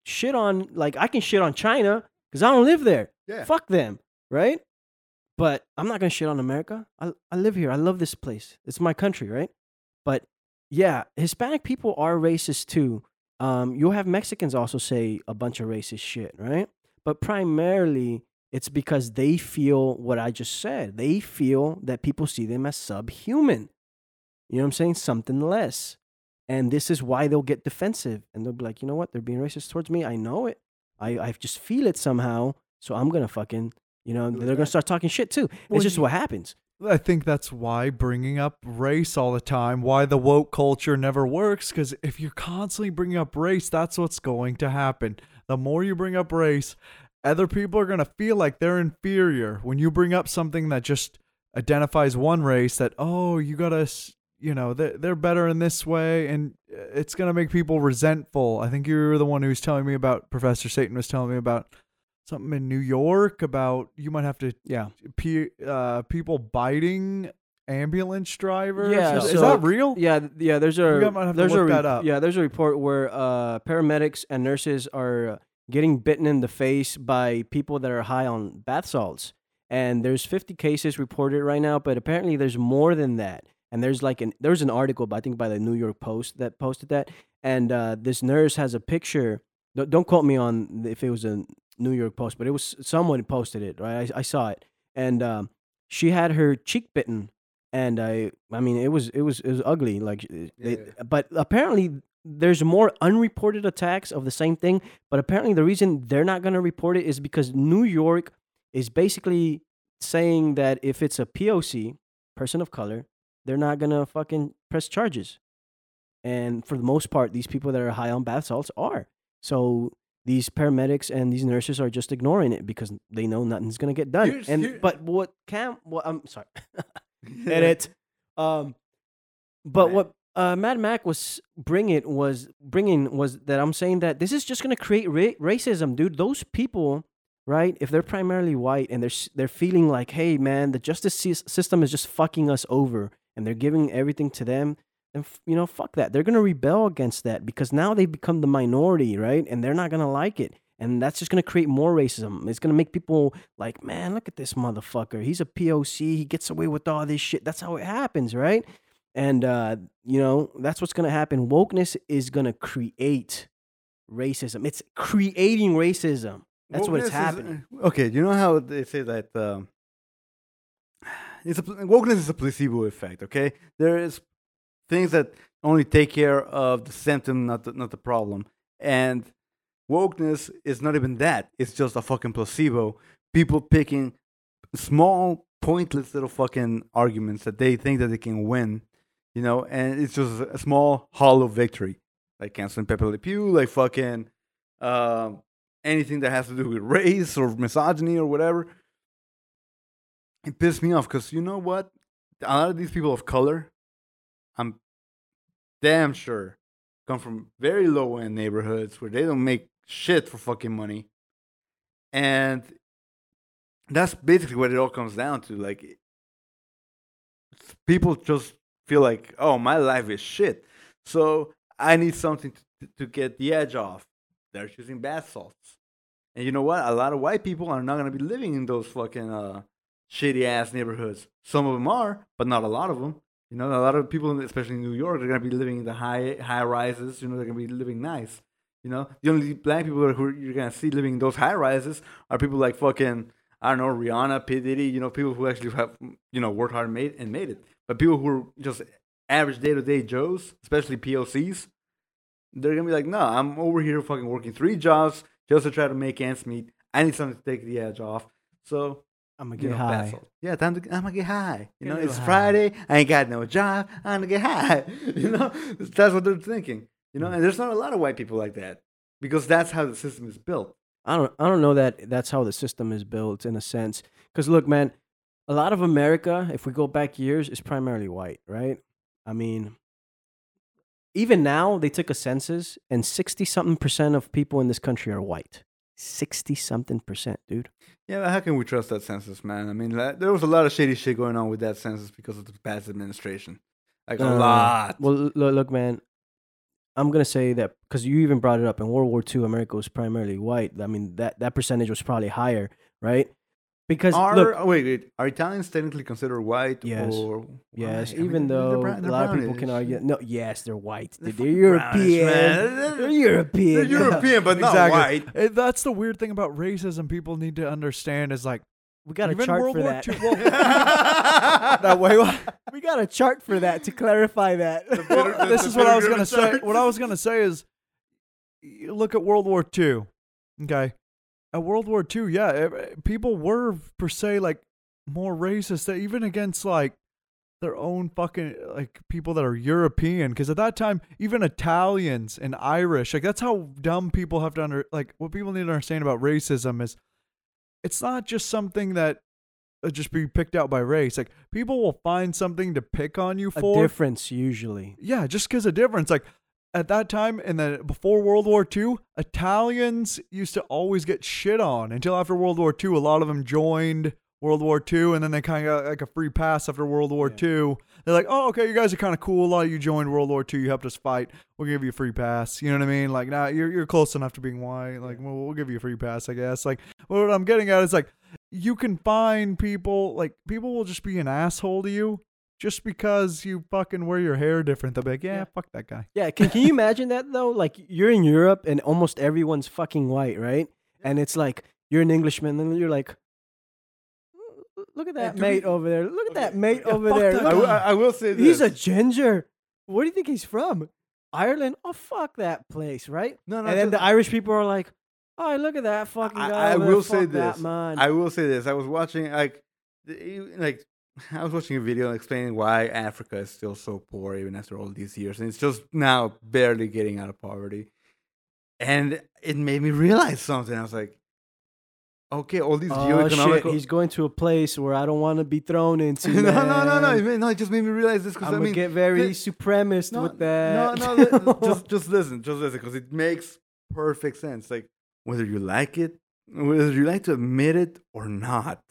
Shit on like I can shit on China cuz I don't live there. Yeah. Fuck them, right? But I'm not to shit on America. I I live here. I love this place. It's my country, right? But yeah, Hispanic people are racist too. Um, you'll have Mexicans also say a bunch of racist shit, right? But primarily, it's because they feel what I just said. They feel that people see them as subhuman. You know what I'm saying? Something less. And this is why they'll get defensive and they'll be like, you know what? They're being racist towards me. I know it. I, I just feel it somehow. So I'm going to fucking, you know, they're gonna start talking shit too. Well, it's just what happens. I think that's why bringing up race all the time, why the woke culture never works. Because if you're constantly bringing up race, that's what's going to happen. The more you bring up race, other people are going to feel like they're inferior. When you bring up something that just identifies one race, that, oh, you got to, you know, they're, they're better in this way, and uh, it's going to make people resentful. I think you were the one who was telling me about, Professor Satan was telling me about something in New York about you might have to Yeah. pe- uh, people biting ambulance drivers. Yeah, is, is that real? Yeah, yeah. There's a We might have to there's a re- yeah. There's a report where uh, paramedics and nurses are getting bitten in the face by people that are high on bath salts, and there's 50 cases reported right now. But apparently, there's more than that. And there's like an there's an article, I think by the New York Post that posted that, and uh, this nurse has a picture. Don't, don't quote me on if it was a New York Post, but it was someone posted it. Right, I, I saw it, and um, she had her cheek bitten and I I mean it was it was it was ugly like they, Yeah. but apparently there's more unreported attacks of the same thing but apparently the reason they're not going to report it is because New York is basically saying that if it's a POC person of color they're not going to fucking press charges and for the most part these people that are high on bath salts are so these paramedics and these nurses are just ignoring it because they know nothing's going to get done Here's- and here- but what cam what I'm sorry edit. Um, but Right. what uh, Mad Mac was bringing was bringing was that I'm saying that this is just gonna create ra- racism, dude. Those people, right? If they're primarily white and they're they're feeling like, hey, man, the justice system is just fucking us over, and they're giving everything to them. Then f- you know, fuck that. They're gonna rebel against that because now they've become the minority, right? And they're not gonna like it. And that's just gonna create more racism. It's gonna make people like, man, look at this motherfucker. He's a POC. He gets away with all this shit. That's how it happens, right? And uh, you know, that's what's gonna happen. Wokeness is gonna create racism. It's creating racism. That's what Wokeness it's is- happening. okay, you know how they say that um, it's a wokeness is a placebo effect. Okay, there is things that only take care of the symptom, not the, not the problem. And wokeness is not even that. It's just a fucking placebo. People picking small, pointless little fucking arguments that they think that they can win, you know, and it's just a small hollow victory, like canceling Pepe Le Pew, like fucking um, anything that has to do with race or misogyny or whatever. It pissed me off because you know what? A lot of these people of color, I'm damn sure, come from very low end neighborhoods where they don't make shit for fucking money. And that's basically what it all comes down to. Like, people just feel like, oh, my life is shit. So I need something to, to get the edge off. They're choosing bath salts. And you know what? A lot of white people are not going to be living in those fucking uh, shitty ass neighborhoods. Some of them are, but not a lot of them. You know, a lot of people, especially in New York, they're to be living in the high high rises. You know, they're to be living nice. You know, the only black people who you're to see living in those high rises are people like fucking I don't know Rihanna, P Diddy, you know, people who actually have you know worked hard and made and made it. But people who are just average day to day Joes, especially POCs, they're gonna be like, no, I'm over here fucking working three jobs just to try to make ends meet. I need something to take the edge off. So I'm gonna you get know, high. all. Yeah, time to I'm gonna get high. You Get know, it's high. Friday. I ain't got no job. I'm gonna get high. You know, that's what they're thinking. You know, hmm. and there's not a lot of white people like that because that's how the system is built. I don't I don't know that that's how the system is built in a sense. Because look, man, a lot of America, if we go back years, is primarily white, right? I mean, even now they took a census and sixty something percent of people in this country are white. Sixty something percent, dude. Yeah, but how can we trust that census, man? I mean, like, there was a lot of shady shit going on with that census because of the past administration. Like a Uh, lot. Well, look, look, man. I'm gonna say that because you even brought it up in World War II, America was primarily white. I mean that that percentage was probably higher, right? Because Are look, oh, wait, wait, are Italians technically considered white? Yes. Or Yes, Why? I even mean, they're though brown- a they're lot of people can argue, no, yes, they're white. They're They're, fucking European. brownish, man. They're European. They're European, but not white. Eh, That's the weird thing about racism. People need to understand is like We got a chart World for War that. II well, that way. we got a chart for that to clarify that. Well, this is what I was gonna say. What I was gonna say is, you look at World War II. Okay, at World War II, yeah, eh, people were per se like more racist, eh, even against like their own fucking like people that are European. Because at that time, even Italians and Irish, like that's how dumb people have to under like what people need to understand about racism is, it's not just something that. uh, Just be picked out by race. Like people will find something to pick on you a for. difference usually. Yeah, just because of difference. Like at that time, and then before World War II, Italians used to always get shit on until after World War II. A lot of them joined World War II, and then they kind of got like a free pass after World War II. They're like, oh, okay, you guys are kind of cool. A lot of you joined World War II. You helped us fight. We'll give you a free pass. You know what I mean? Like, now nah, you're you're close enough to being white. Like, well, we'll give you a free pass, I guess. Like, what I'm getting at is like, you can find people like people will just be an asshole to you just because you fucking wear your hair different. They'll be like, yeah, Yeah. fuck that guy. Yeah, can, can you imagine that though? Like you're in Europe and almost everyone's fucking white, right? And it's like you're an Englishman, and you're like, look at that do mate we- over there. Look at that mate yeah, over there. that Look I, will- I, I will say this. he's a ginger. Where do you think he's from? Ireland? Oh fuck that place, right? no, no, and then just- the Irish people are like, "Oh, look at that fucking guy." I over there. will say this. man. I will say this. I was watching like, like I was watching a video explaining why Africa is still so poor even after all these years, and it's just now barely getting out of poverty. And it made me realize something. I was like, okay, all these oh shit! He's going to a place where I don't want to be thrown into. no, no, no, no, it made- no. It just made me realize this because I'm mean, get very the- supremacist no, with that. No, no, just just listen, just listen, because it makes perfect sense. Like whether you like it, whether you like to admit it or not,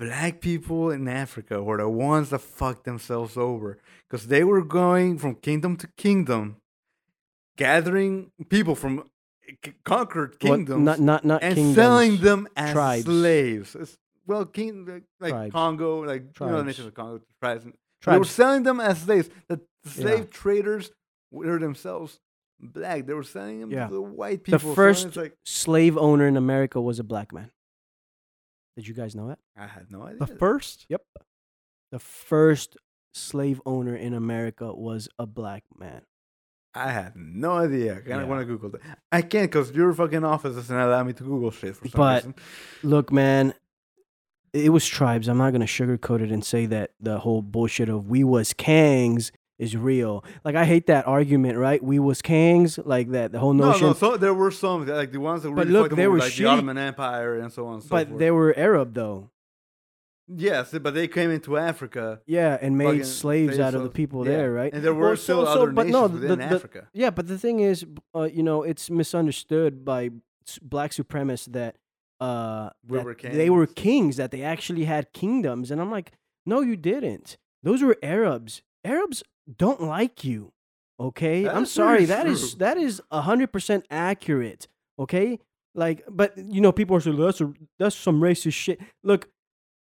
black people in Africa were the ones that fucked themselves over because they were going from kingdom to kingdom, gathering people from eh, c- conquered kingdoms not not not and kingdoms. selling them as tribes. slaves. It's- well, king like, like Tribes. Congo, like you know, the nations of Congo, tribes. They were selling them as slaves. The Yeah. slave traders were themselves black. They were selling them Yeah. to the white people. so first- it's like slave owner in America was a black man. Did you guys know that? I had no idea. The first? Yep. The first slave owner in America was a black man. I had no idea. I Yeah. want to Google that. I can't because your fucking office doesn't allow me to Google shit for some But- reason. Look, man, it was tribes. I'm not gonna sugarcoat it and say that the whole bullshit of we was kangs is real. Like I hate that argument, right? We was kings, like that. The whole No, notion. no. no. So there were some like the ones that But really look, fucked them they were like the. Ottoman Empire and so on. And so but forth. they were Arab though. yes, but they came into Africa. Yeah, and made slaves out of the people yeah. there, right? And there were Well, still so- so- other but nations no, the- within the- Africa. Yeah, but the thing is, uh, you know, it's misunderstood by black supremacists that uh We that were they were kings, that they actually had kingdoms, and I'm like, no, you didn't. Those were Arabs. Arabs don't like you. Okay, That I'm sorry. That is true. that is hundred percent accurate. Okay, like, but you know, people are saying that's a, that's some racist shit. Look,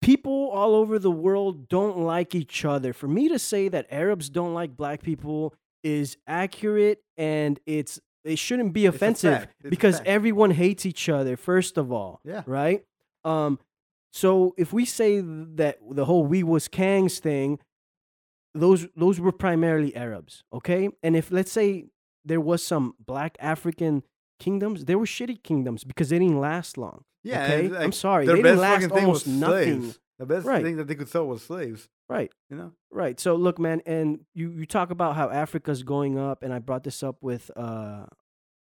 people all over the world don't like each other. For me to say that Arabs don't like black people is accurate and it's it shouldn't be offensive fact. It's a because everyone hates each other first of all. Yeah. Right? Um, so if we say that the whole we was Kangs thing, those those were primarily Arabs, okay? And if let's say there was some black African kingdoms, they were shitty kingdoms because they didn't last long. Yeah, okay? and, I'm sorry, Their they best didn't last almost was nothing. slaves. The best Right. thing that they could sell was slaves. Right. You know. Right. So look, man, and you you talk about how Africa's going up, and I brought this up with uh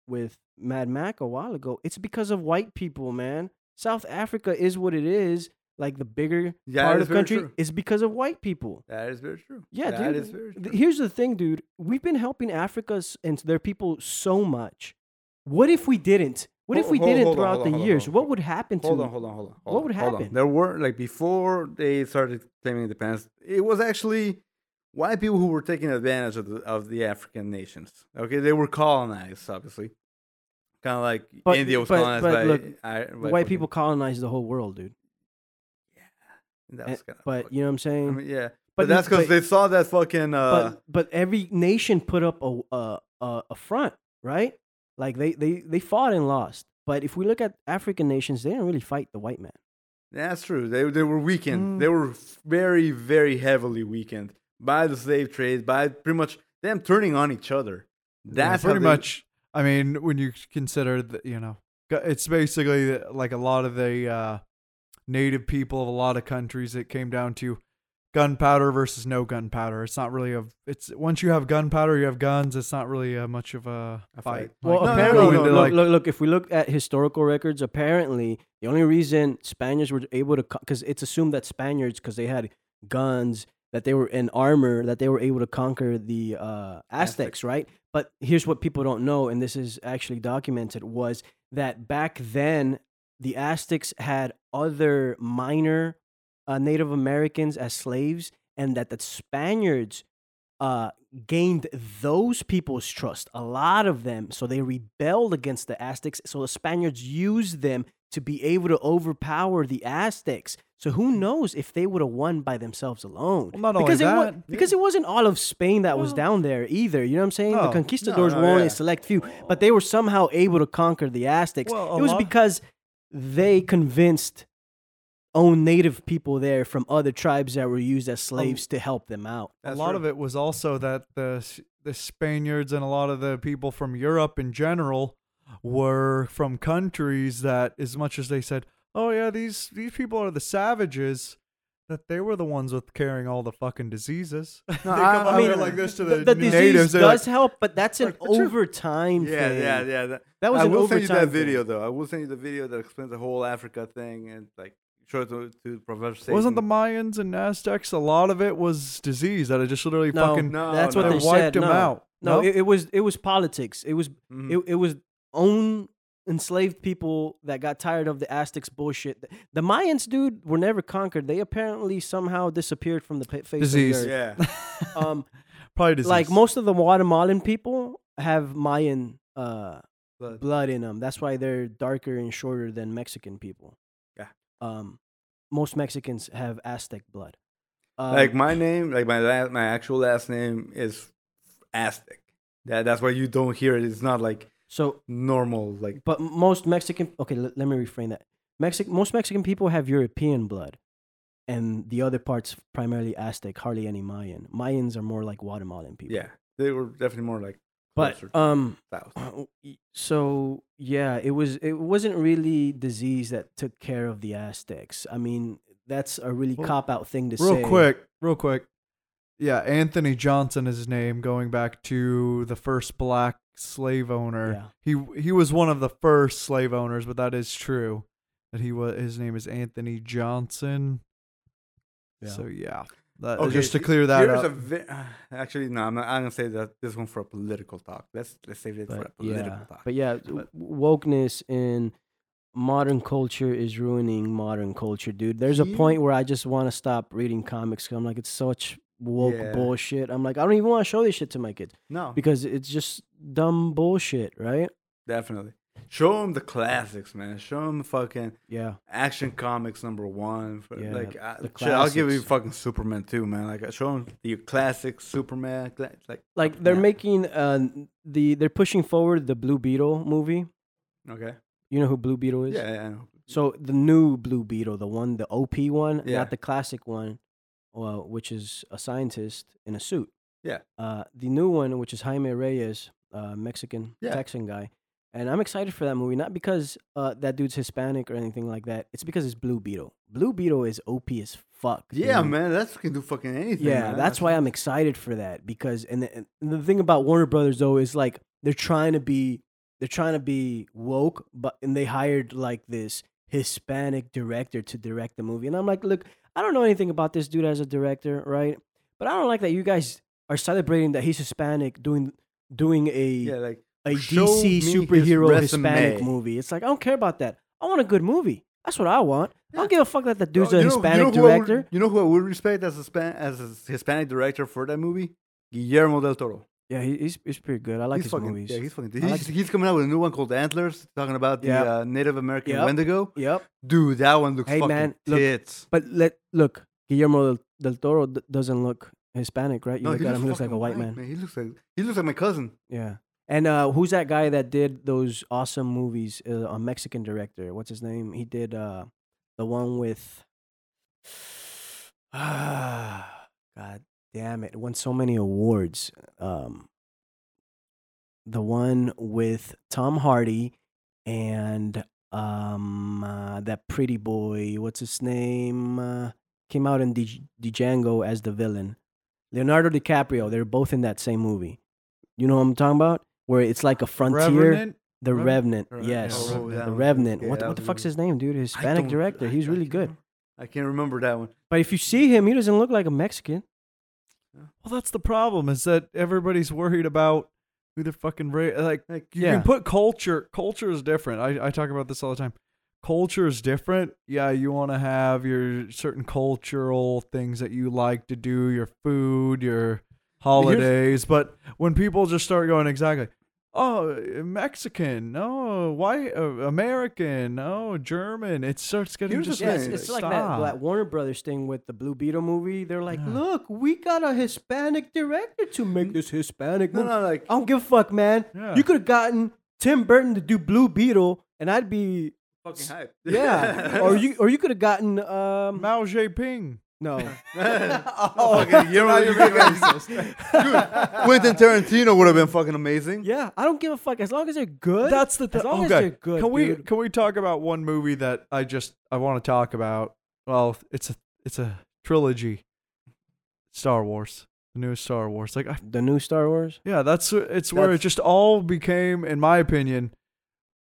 with Mad Mac a while ago. It's because of white people, man. South Africa is what it is. Like the bigger Yeah, part of the country true. is because of white people. That is very true. Yeah, that dude. is very true. Here's the thing, dude. We've been helping Africa's and their people so much. What if we didn't? What if we hold- didn't hold throughout on, the years? on. What would happen to Hold on, hold on, hold on. What would happen? There were like before they started claiming independence, it was actually white people who were taking advantage of the of the African nations. Okay, they were colonized, obviously. Kind of like But- India was but- colonized but by, look, I- white fucking- people colonized the whole world, dude. That Eh, was kinda But you know what I'm I saying? mean, yeah, but but, that's because they saw that fucking. Uh, but but every nation put up a a a, front, right? Like they, they they fought and lost. But if we look at African nations, they didn't really fight the white man. That's true. They they were weakened. Mm. They were very very heavily weakened by the slave trade, by pretty much them turning on each other. That's how pretty they- much. I mean, when you consider that, you know, it's basically like a lot of the uh, native people of a lot of countries. It came down to gunpowder versus no gunpowder. It's not really a. It's once you have gunpowder, you have guns. It's not really a much of a, A fight. Well, no, no, apparently, no, no, look, no. look, look, if we look at historical records, apparently the only reason Spaniards were able to, because it's assumed that Spaniards, because they had guns, that they were in armor, that they were able to conquer the uh, Aztecs. right? But here's what people don't know, and this is actually documented, was that back then the Aztecs had other minor uh, Native Americans as slaves, and that the Spaniards uh, gained those people's trust, a lot of them. So they rebelled against the Aztecs. So the Spaniards used them to be able to overpower the Aztecs. So who knows if they would have won by themselves alone? Well, not only because it wa- that- because it wasn't all of Spain that was down there either. You know what I'm saying? the conquistadors No, were only yeah. a select few, but they were somehow able to conquer the Aztecs. Well, it was lot- because they convinced own native people there from other tribes that were used as um, slaves to help them out. a lot true. of it was also that the the Spaniards and a lot of the people from Europe in general were from countries that, as much as they said, "Oh yeah, these these people are the savages," that they were the ones with carrying all the fucking diseases. they come I- out I mean, like this to the, the, the disease natives. they're does like, help, but that's an Like, but you're- overtime Yeah, thing. yeah, yeah. That, That was I an will send you overtime that thing. video though. I will send you the video that explains the whole Africa thing and like show it to, to Professor. Wasn't the Mayans and Aztecs a lot of it was disease that it just literally No, fucking No, that's no. what they they wiped said. them no. out. No, No? It, it was it was politics. It was Mhm. it, it was own enslaved people that got tired of the Aztecs bullshit. The Mayans, dude, were never conquered. They apparently somehow disappeared from the face Disease. of the earth. yeah. Um, Probably disease. like most of the Guatemalan people have Mayan uh, Blood. blood in them. That's why they're darker and shorter than Mexican people. Yeah. Um, most Mexicans have Aztec blood. Um, like my name, like my last, my actual last name is Aztec. That that's why you don't hear it. It's not like so, normal. Like but most Mexican. Okay, let, let me reframe that. Mexic most Mexican people have European blood, and the other parts primarily Aztec. Hardly any Mayan. Mayans are more like Guatemalan people. yeah, they were definitely more like but um, south. so yeah, it was it wasn't really disease that took care of the Aztecs. I mean, that's a really Well, cop out thing to real say. Real quick, real quick. Yeah, Anthony Johnson is his name, going back to the first black slave owner. Yeah. He he was one of the first slave owners, but that is true. That he was his name is Anthony Johnson. Yeah. So yeah, that, Okay, just to clear that here's up. A vi- uh, actually, no, I'm not. I'm gonna say that this one for a political talk. Let's let's save it for a political yeah, talk. but yeah, w- wokeness in modern culture is ruining modern culture, dude. There's a point where I just want to stop reading comics. 'cause I'm like, it's such woke Yeah. bullshit. I'm like, I don't even want to show this shit to my kids no, because it's just dumb bullshit, right? definitely. Show them the classics, man. Show them fucking Yeah, action comics number one. Yeah, like, the shit, I'll give you fucking Superman too, man. Like, show them the classic Superman. Like, like they're Yeah. making uh the they're pushing forward the Blue Beetle movie. okay, You know who Blue Beetle is? Yeah, yeah, I. So the new Blue Beetle, the one, the OP one, Yeah. not the classic one, uh, which is a scientist in a suit. Yeah. Uh, the new one, which is Jaime Reyes, uh, Mexican Yeah. Texan guy, and I'm excited for that movie. Not because uh, that dude's Hispanic or anything like that. It's because it's Blue Beetle. Blue Beetle is OP as fuck. Yeah, dude. man, that's can do fucking anything. Yeah, man. that's why I'm excited for that because and the, and the thing about Warner Brothers though is like they're trying to be they're trying to be woke, but and they hired like this Hispanic director to direct the movie, and I'm like, look, I don't know anything about this dude as a director, right? But I don't like that you guys are celebrating that he's Hispanic doing doing a Yeah, like a DC me his superhero Hispanic movie. It's like I don't care about that. I want a good movie. That's what I want. I don't give a fuck that the dude's Oh, a you know- you Hispanic know who I would- director. you know who I would respect as a as a Hispanic director for that movie? Guillermo del Toro. Yeah, he, he's he's pretty good. I like he's his fucking, movies. Yeah, he's fucking. He's, like- he's coming out with a new one called Antlers, talking about the Yep. uh, Native American Yep. Wendigo. Yep. Dude, that one looks Hey, fucking man, look, tits. But let look, Guillermo del, del Toro d- doesn't look Hispanic, right? You no, look at him, he looks like a white man. He looks like he looks like my cousin. Yeah. And uh, who's that guy that did those awesome movies? Uh, a Mexican director. What's his name? He did uh, the one with. Ah, God damn it! Won so many awards. Um, the one with Tom Hardy and um uh, that pretty boy. What's his name? Uh, came out in D- Django as the villain. Leonardo DiCaprio. They're both in that same movie. You know what I'm talking about? Where it's like a frontier. Revenant? The Revenant? Revenant. Yes. Oh, the one. Revenant. Yeah, what that what the fuck's his name, dude? Hispanic director. He's really can't good. I can't remember that one. But if you see him, he doesn't look like a Mexican. Well, that's the problem is that everybody's worried about who they're fucking ra- like. Like, You Yeah. can put culture. Culture is different. I, I talk about this all the time. Culture is different. Yeah, you want to have your certain cultural things that you like to do, your food, your holidays. But when people just start going exactly, oh, Mexican, no, white, uh, American, no, German, it starts getting Here's the just it's, thing, it's like that, that Warner Brothers thing with the Blue Beetle movie. They're like, Yeah. look, we got a Hispanic director to make this Hispanic no, movie. no, like I don't give a fuck, man. Yeah. You could have gotten Tim Burton to do Blue Beetle, and I'd be fucking hype. yeah. or you or you could have gotten um Mao Zedong. No. oh, oh okay. You're not your del Toro. Quentin Tarantino would have been fucking amazing. Yeah, I don't give a fuck as long as they're good. That's the as thing. long oh, as okay. they're good. can we dude. can we talk about one movie that I just I want to talk about? Well, it's a it's a trilogy. Star Wars, the new Star Wars. Like, I, the new Star Wars? yeah, that's it's where it That's- just all became, in my opinion,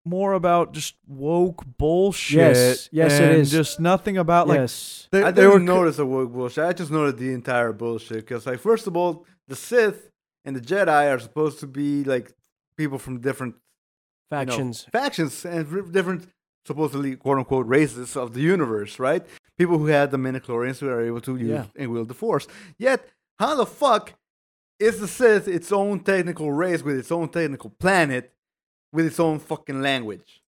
more about just woke bullshit. Yes, yes, it and is. Just nothing about like yes. they, I they didn't were notice the woke bullshit. I just noticed the entire bullshit. Because, like, first of all, the Sith and the Jedi are supposed to be like people from different you know, Factions. factions and r- different, supposedly quote unquote races of the universe, right? People who had the midichlorians who are able to use Yeah. and wield the Force. Yet, how the fuck is the Sith its own technical race with its own technical planet with its own fucking language?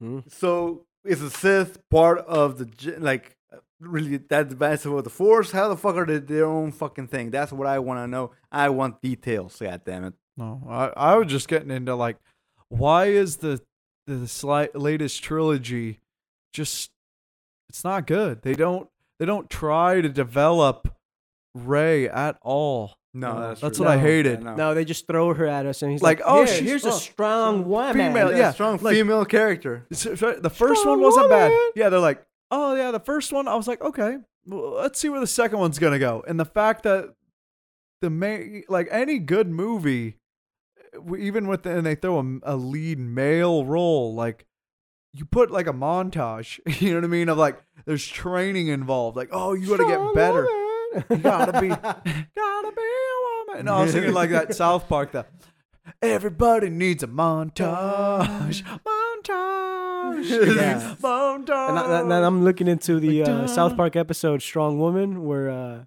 Hmm. So is the Sith part of the like really that divisive of the Force? How the fuck are they their own fucking thing? That's what I want to know. I want details. God damn it! No, I, I was just getting into like, why is the the slight latest trilogy just it's not good. They don't they don't try to develop Rey at all. No, No, that's, that's true. what I hated. yeah, no. No, they just throw her at us, and he's Like, like, oh, "Here, she's- here's a strong woman." female, Yeah, yeah, strong like- female character. So- so The first Strong one wasn't bad. Yeah, they're like, oh yeah, the first one. I was like, okay, well, let's see where the second one's gonna go. And the fact that the main, like any good movie, even with the, and they throw a, a lead male role, like you put like a montage. You know what I mean? Of like, there's training involved. Like, oh, you gotta get better. You gotta be, gotta be woman. No, I was thinking like that South Park. That everybody needs a montage, montage, Yeah. montage. And, I, and I'm looking into the uh, South. Park episode "Strong Woman," where uh,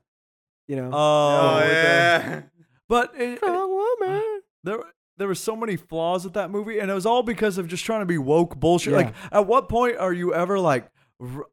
you know, oh, Oh, with the- yeah. but it, it- strong woman. there there were so many flaws with that movie, and it was all because of just trying to be woke bullshit. Yeah. Like, at what point are you ever like?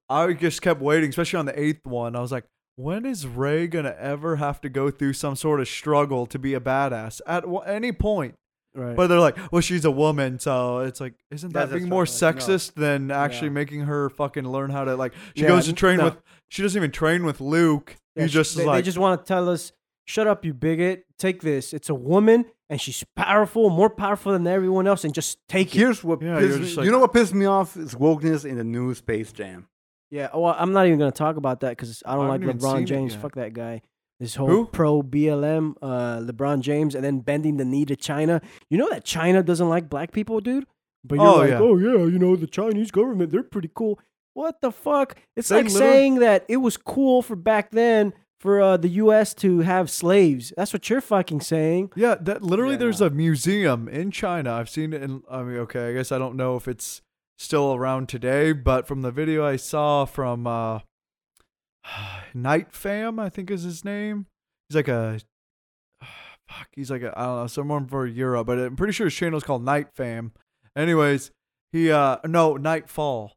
I just kept waiting, especially on the eighth one. I was like, when is Rey gonna ever have to go through some sort of struggle to be a badass? At wh- any point, Right. But they're like, well, she's a woman, so it's like, isn't that That's being more fucking, like, no. sexist than actually Yeah. making her fucking learn how to like? She Yeah, goes to train no. with. She doesn't even train with Luke. Yeah, He's sh- just they, like, they just want to tell us, "Shut up, you bigot! Take this. It's a woman, and she's powerful, more powerful than everyone else, and just take it." Here's what Yeah, pissed you're me- just like- you know what pissed me off is wokeness in the new Space Jam. Yeah. Well, I'm not even gonna talk about that because I don't I like haven't even seen LeBron James. Fuck that guy. This whole Who? pro BLM, uh, LeBron James, and then bending the knee to China. You know that China doesn't like black people, dude. But you're Oh, like, yeah. oh yeah, you know the Chinese government, they're pretty cool. What the fuck? It's They like literally- saying that it was cool for back then for uh, the U.S. to have slaves. That's what you're fucking saying. yeah, that literally. Yeah, there's a museum in China. I've seen it. In, I mean, okay, I guess I don't know if it's still around today, but from the video I saw from uh, Night Fam, I think is his name. He's like a fuck. He's like a I don't know someone for Europe, but I'm pretty sure his channel is called Night Fam. Anyways, he uh no Nightfall.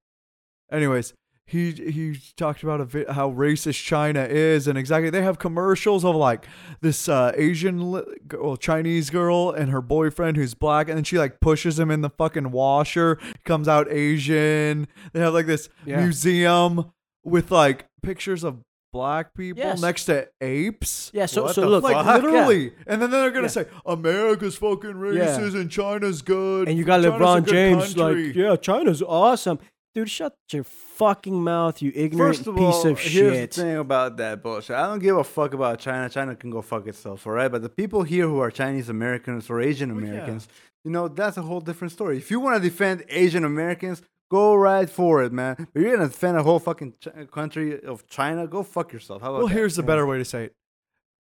Anyways, he he talked about a vi- how racist China is, and exactly they have commercials of like this uh, Asian li- well Chinese girl and her boyfriend who's black, and then she like pushes him in the fucking washer. Comes out Asian. They have like this Yeah. museum with like pictures of black people Yes. next to apes. Yeah. So What so the look, Like yeah. literally, and then they're gonna Yeah. say America's fucking racist and China's good, and you got China's LeBron James country. like, yeah, China's awesome, dude. Shut your fucking mouth, you ignorant First of piece all, of here's shit. the thing about that bullshit. I don't give a fuck about China. China can go fuck itself, all right? But the people here who are Chinese Americans or Asian Well, yeah. Americans, you know, that's a whole different story. If you want to defend Asian Americans, go right for it, man. But you're gonna defend a whole fucking ch- country of China, go fuck yourself. How about Well, that? here's the better way to say it.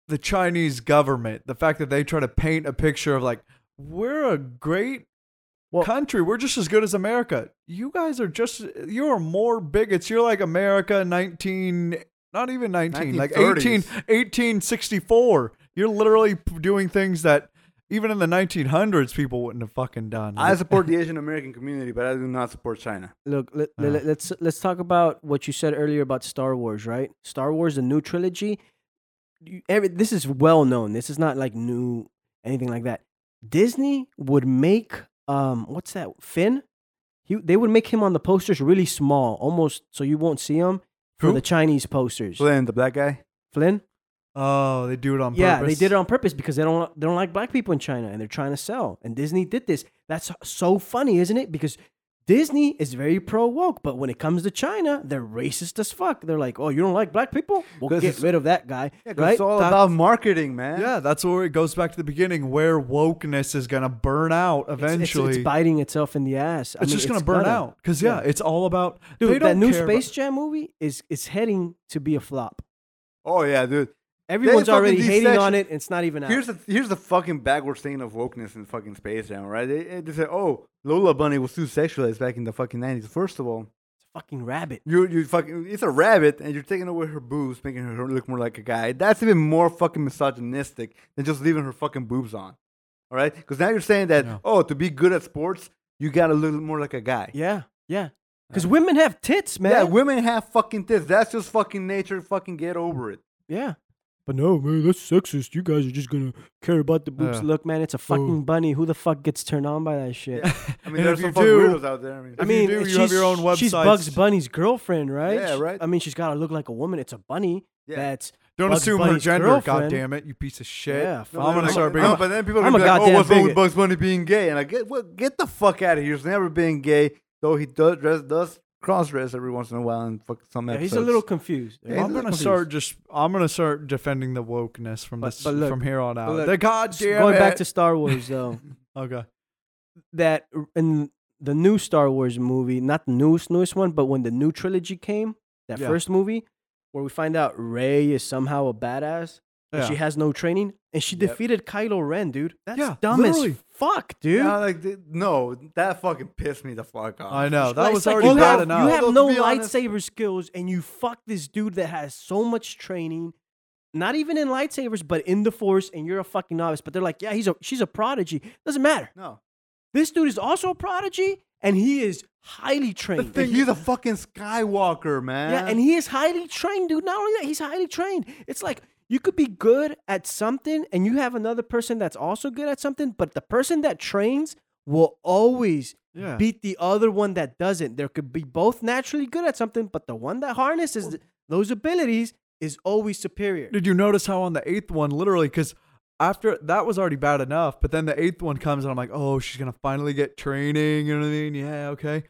The Chinese government, the fact that they try to paint a picture of like, we're a great Well- country. We're just as good as America. You guys are just, you are more bigots. You're like America 19, not even 19, like 18, 1864. You're literally doing things that even in the 1900s people wouldn't have fucking done. I support the Asian American community, but I do not support China. Look, let, Uh. let, us let's talk about what you said earlier about Star Wars, right? Star Wars, the new trilogy. You, every, this is well known. This is not like new anything like that. Disney would make um, what's that? Finn. He, they would make him on the posters really small, almost so you won't see him for Who? the Chinese posters. Flynn, the black guy. Flynn. oh, they do it on Yeah, purpose. they did it on purpose because they don't they don't like black people in China and they're trying to sell. And Disney did this. That's so funny, isn't it? Because Disney is very pro woke, but when it comes to China, they're racist as fuck. They're like, "Oh, you don't like black people? We'll 'Cause get rid of that guy." Yeah, 'cause right? it's all That's- about marketing, man. Yeah, that's where it goes back to the beginning, where wokeness is gonna burn out It's- it's- eventually. it's, biting itself in the ass. I It's mean, just gonna burn gonna. out because yeah, Yeah. it's all about Dude, that new care about- Space Jam movie is is heading to be a flop. Oh yeah, dude. Everyone's already hating desection- on it. And it's not even out. Here's the here's the fucking backwards thing of wokeness in fucking Space now, right? They, they say, oh, Lola Bunny was too sexualized back in the fucking nineties. First of all, It's a fucking rabbit. you you fucking it's a rabbit, and you're taking away her boobs, making her look more like a guy. That's even more fucking misogynistic than just leaving her fucking boobs on. All right, because now you're saying that Yeah. oh, to be good at sports, you gotta look more like a guy. Yeah, yeah. Because women have tits, man. Yeah, women have fucking tits. That's just fucking nature. Fucking get over it. Yeah. But no, man, that's sexist. You guys are just gonna care about the uh, boobs. Yeah. Look, man, it's a oh. fucking Ooh. bunny. Who the fuck gets turned on by that shit? I mean, there's if some fucking weirdos out there. I mean, I If you do, you she's, have your own website. she's Bugs. Bunny's girlfriend, right? Yeah, right. I mean, she's got to look like a woman. It's a bunny. Yeah. That's Don't Bugs assume her Bunny's gender. God damn it, you piece of shit. Yeah, No. I'm gonna no, start no, being. but then people are gonna be like, "Oh, what's wrong with. Bugs Bunny being gay?" And I get, well, get the fuck out of here. He's never been gay, though he does dress, does cross dress every once in a while and fuck some yeah, episodes. he's a little confused. Yeah, I'm he's gonna confused. start just. I'm gonna start defending the wokeness from But- this but look- from here on out. look, the God S- damn Going back to Star Wars, though, okay. that r- in the new Star Wars movie, not the newest newest one, but when the new trilogy came, that Yeah. first movie, where we find out Rey is somehow a badass, and Yeah. she has no training, and she Yep. defeated Kylo Ren, dude. That's Yeah, dumb literally. as fuck, dude. Yeah, like no, that fucking pissed me the fuck off. I know that Like, was it's like already you bad have, enough. You have no to be honest- lightsaber skills, and you fuck this dude that has so much training, not even in lightsabers, but in the Force, and you're a fucking novice. But they're like, yeah, he's a she's a prodigy. Doesn't matter. No, This dude is also a prodigy, and he is highly trained. he's a fucking Skywalker, man. yeah, and he is highly trained, dude. Not only that, he's highly trained. It's like You could be good at something and you have another person that's also good at something, but the person that trains will always Yeah. beat the other one that doesn't. There could be both naturally good at something, but the one that harnesses th- those abilities is always superior. Did you notice how on the eighth one, literally, because after that was already bad enough, but then the eighth one comes and I'm like, oh, she's gonna finally get training. You know what I mean? Yeah, okay.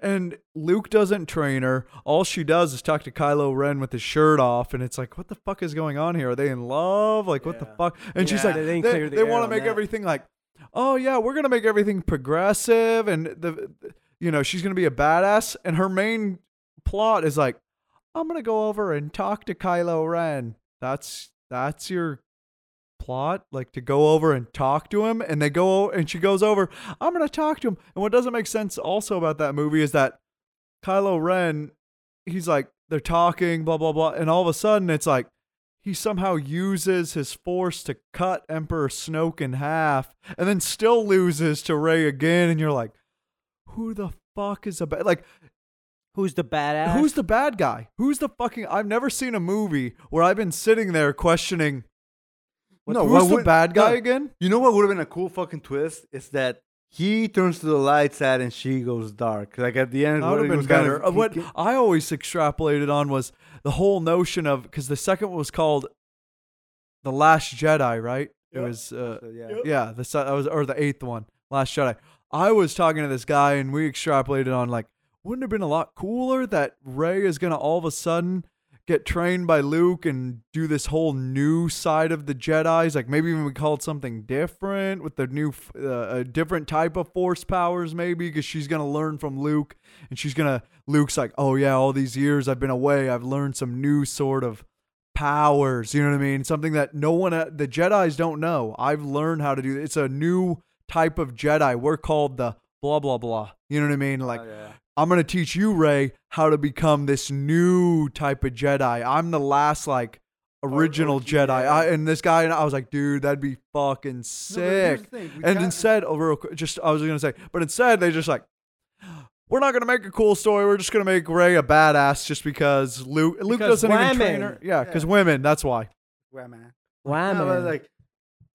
And Luke doesn't train her. All she does is talk to Kylo Ren with his shirt off, and it's like, what the fuck is going on here? Are they in love? Like, what the fuck? And she's like, they they, the they want to make that. everything like, oh yeah, we're gonna make everything progressive, and the, you know, she's gonna be a badass. And her main plot is like, I'm gonna go over and talk to Kylo Ren. That's that's your plot, like to go over and talk to him. And they go and she goes over. I'm gonna talk to him. And what doesn't make sense also about that movie is that Kylo Ren, he's like they're talking, blah blah blah, and all of a sudden it's like he somehow uses his force to cut Emperor Snoke in half, and then still loses to Rey again. And you're like, who the fuck is a bad like? Who's the badass? Who's the bad guy? Who's the fucking? I've never seen a movie where I've been sitting there questioning. No, who's why the would- bad guy no. again? You know what would have been a cool fucking twist? Is that he turns to the light side and she goes dark. Like at the end, That what would have was been kind of- Uh, what I always extrapolated on was the whole notion of because the second one was called the Last Jedi, right? It was uh, so, yeah. yeah, the se- that was or the eighth one, Last Jedi. I was talking to this guy and we extrapolated on like, wouldn't it have been a lot cooler that Rey is gonna all of a sudden get trained by Luke and do this whole new side of the Jedi's? Like maybe even we called something different with the new, uh, a different type of Force powers, maybe because she's gonna learn from Luke and she's gonna. Luke's like, oh yeah, all these years I've been away, I've learned some new sort of powers. You know what I mean? Something that no one, the Jedi's don't know. I've learned how to do. It's a new type of Jedi. We're called the blah blah blah. You know what I mean? Like Oh, yeah. I'm gonna teach you, Rey, how to become this new type of Jedi. I'm the last like oh, oh, original OG, Jedi. yeah. I, and this guy and I was like, dude, that'd be fucking No, but here's sick. the thing, we and got- instead, oh, real quick, just I was gonna say, but instead they just like, we're not gonna make a cool story. We're just gonna make Rey a badass just because Luke Luke Because doesn't even train women. her. Yeah, because Yeah. women. That's why. Wow, man. Wow, No, like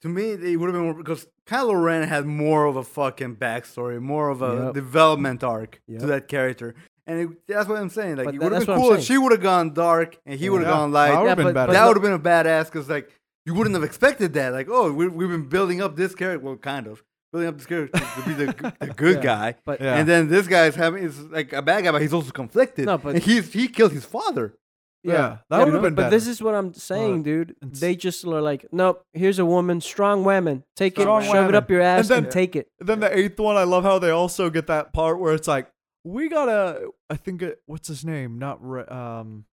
to me, it would have been more because Kylo Ren had more of a fucking backstory, more of a Yep. development arc Yep. to that character, and it, that's what I'm saying. Like But it would have been what cool if she would have gone dark and he would have Yeah, gone light. that would've Yeah, been but- better. but that would have been a badass because like you wouldn't have expected that. Like, oh, we, we've been building up this character, well, kind of building up this character to be the, the good Yeah, guy, but- Yeah. and then this guy's having is like a bad guy, but he's also conflicted. No, but- and he's he killed his father. Yeah, that would have but- been But better. this is what I'm saying, dude. it's- They just are like, nope. Here's a woman, strong women. Take Strong it, shove it women. up your ass, And and, then- take it. then the eighth one, I love how they also get that part where it's like, we gotta. I think it, what's his name? Not Ra- um,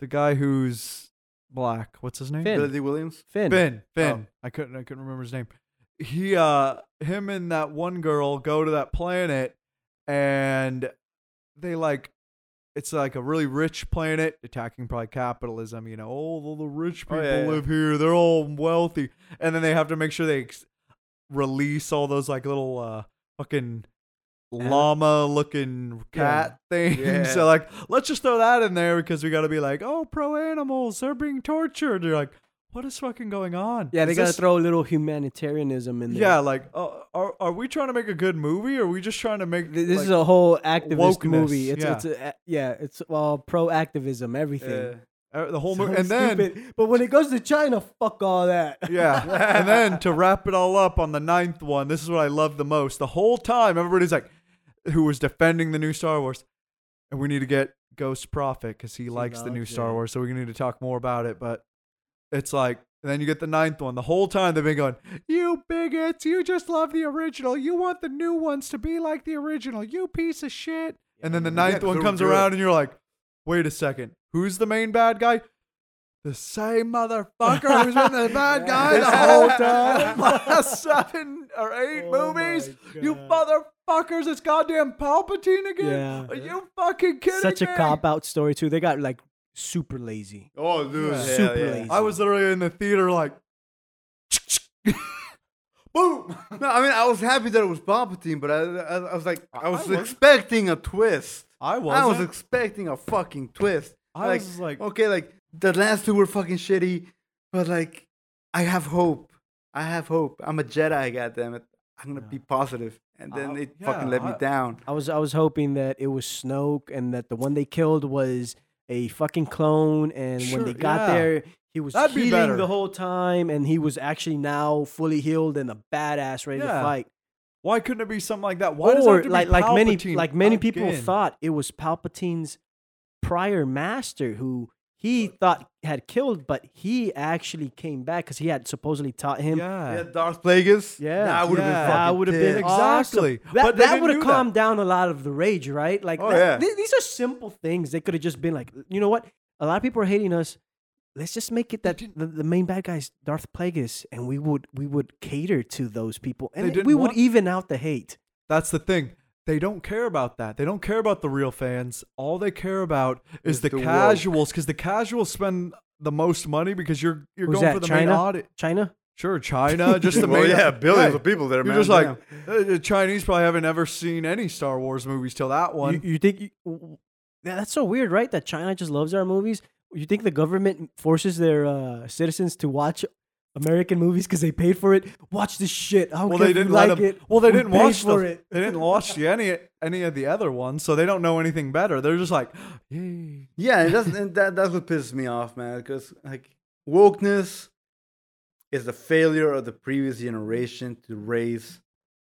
the guy who's black. What's his name? Finn. Billy Dee Williams. Finn. Finn. Finn. I couldn't. I couldn't remember his name. He, uh, him and that one girl go to that planet, and they like. It's like a really rich planet attacking probably capitalism. You know, all the rich Oh, people yeah, yeah. live here. They're all wealthy, and then they have to make sure they ex- release all those like little uh fucking llama looking cat things. Yeah. So like, let's just throw that in there because we got to be like, oh, pro animals, they're being tortured. You're like, what is fucking going on? Yeah, they Is gotta this- throw a little humanitarianism in there. Yeah, like, uh, are are we trying to make a good movie? or Are we just trying to make Th- This like, is a whole activist wokeness, movie. It's yeah. it's a, yeah, it's well pro activism, everything. uh, the whole So movie? And then but when it goes to China, fuck all that. Yeah. and then to wrap it all up on the ninth one, this is what I love the most. The whole time, everybody's like, who was defending the new Star Wars, and we need to get Ghost Prophet because he likes the new Star. Wars, so we need to talk more about it. But it's like, and then you get the ninth one. The whole time they've been going, you bigots, you just love the original. You want the new ones to be like the original. You piece of shit. And then the Yeah, ninth one comes around, and you're like, wait a second, who's the main bad guy? The same motherfucker who's been the bad guy the whole time. Last seven or eight Oh movies. You motherfuckers, it's goddamn Palpatine again. Yeah. Are you fucking kidding me? Such a cop out story too. They got like super lazy. Oh, dude, Yeah. Super lazy. I was literally in the theater like, boom. No, I mean I was happy that it was Palpatine, but I, I, I was like, I was wasn't. expecting a twist. I I wasn't. was expecting a fucking twist. I like, was like, okay, like the last two were fucking shitty, but like, I have hope. I have hope. I'm a Jedi, Goddamn it. I'm gonna Yeah. be positive, and then Uh, they yeah, fucking let me down. I was I was hoping that it was Snoke and that the one they killed was a fucking clone and when they got yeah. there he was That'd healing better. the whole time and he was actually now fully healed and a badass ready to Yeah. fight. Why couldn't it be something like that? Why does it have or to be like like many like many people thought it was Palpatine's prior master who he thought had killed, but he actually came back because he had supposedly taught him. Yeah. Yeah, Darth Plagueis. Yeah. that would have Yeah. been That fucking would have been. Exactly. awesome. That, But that would have do that. calmed down a lot of the rage, right? Like, Oh, that- yeah. th- these are simple things. They could have just been like, you know what? A lot of people are hating us. Let's just make it that the, the main bad guy's Darth Plagueis, and we would we would cater to those people, and it- didn't we would want- even out the hate. That's the thing. They don't care about that. They don't care about the real fans. All they care about is Is the, the casuals because the casuals spend the most money because you're you're Who's going that, for the main China? audience. China, Sure, China, just the well, main. yeah, billions Hey, of people there, You're man. just like damn. uh, the Chinese probably haven't ever seen any Star Wars movies till that one. you, you think? You, yeah, that's so weird, right? That China just loves our movies. You think the government forces their uh, citizens to watch American movies because they paid for it? Watch this shit. I don't well, care they if you didn't like them. it. Well, they We didn't watch for the, it. They didn't watch the, any any of the other ones, so they don't know anything better. They're just like, yay. Yeah, and that's and that that's what pisses me off, man. Because like wokeness is the failure of the previous generation to raise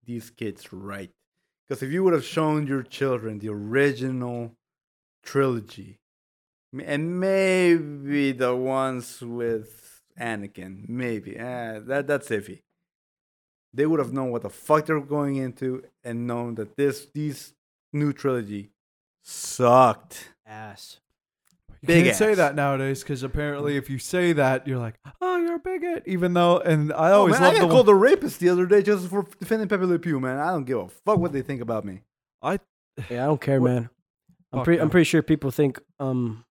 these kids right. Because if you would have shown your children the original trilogy, and maybe the ones with Anakin, maybe eh, that that's iffy. They would have known what the fuck they were going into and known that this these new trilogy sucked. Ass. You Big can't say that nowadays because apparently, if you say that, you're like, oh, you're a bigot. Even though, and I Oh, always man, love I the got one- called a rapist the other day just for defending Pepe Le Pew, man. I don't give a fuck what they think about me. I Yeah, I don't care, What- man. I'm pretty. I'm pretty sure people think um,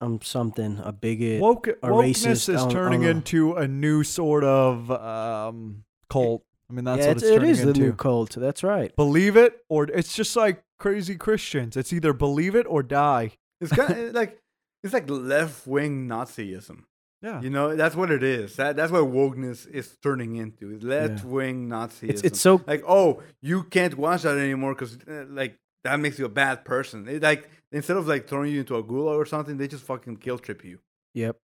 I'm something a bigot. Woke, or wokeness racist, is turning into a new sort of um, cult. I mean, that's yeah, what it's, it's, it turning is the into. new cult. That's right. believe it or it's just like crazy Christians. It's either believe it or die. It's kind of like it's like left wing Nazism. Yeah. You know, that's what it is. That that's what wokeness is turning into. Left wing Nazism. It's it's so like, oh, you can't watch that anymore because uh, like that makes you a bad person. It, like instead of like throwing you into a gulag or something, they just fucking kill trip you. yep.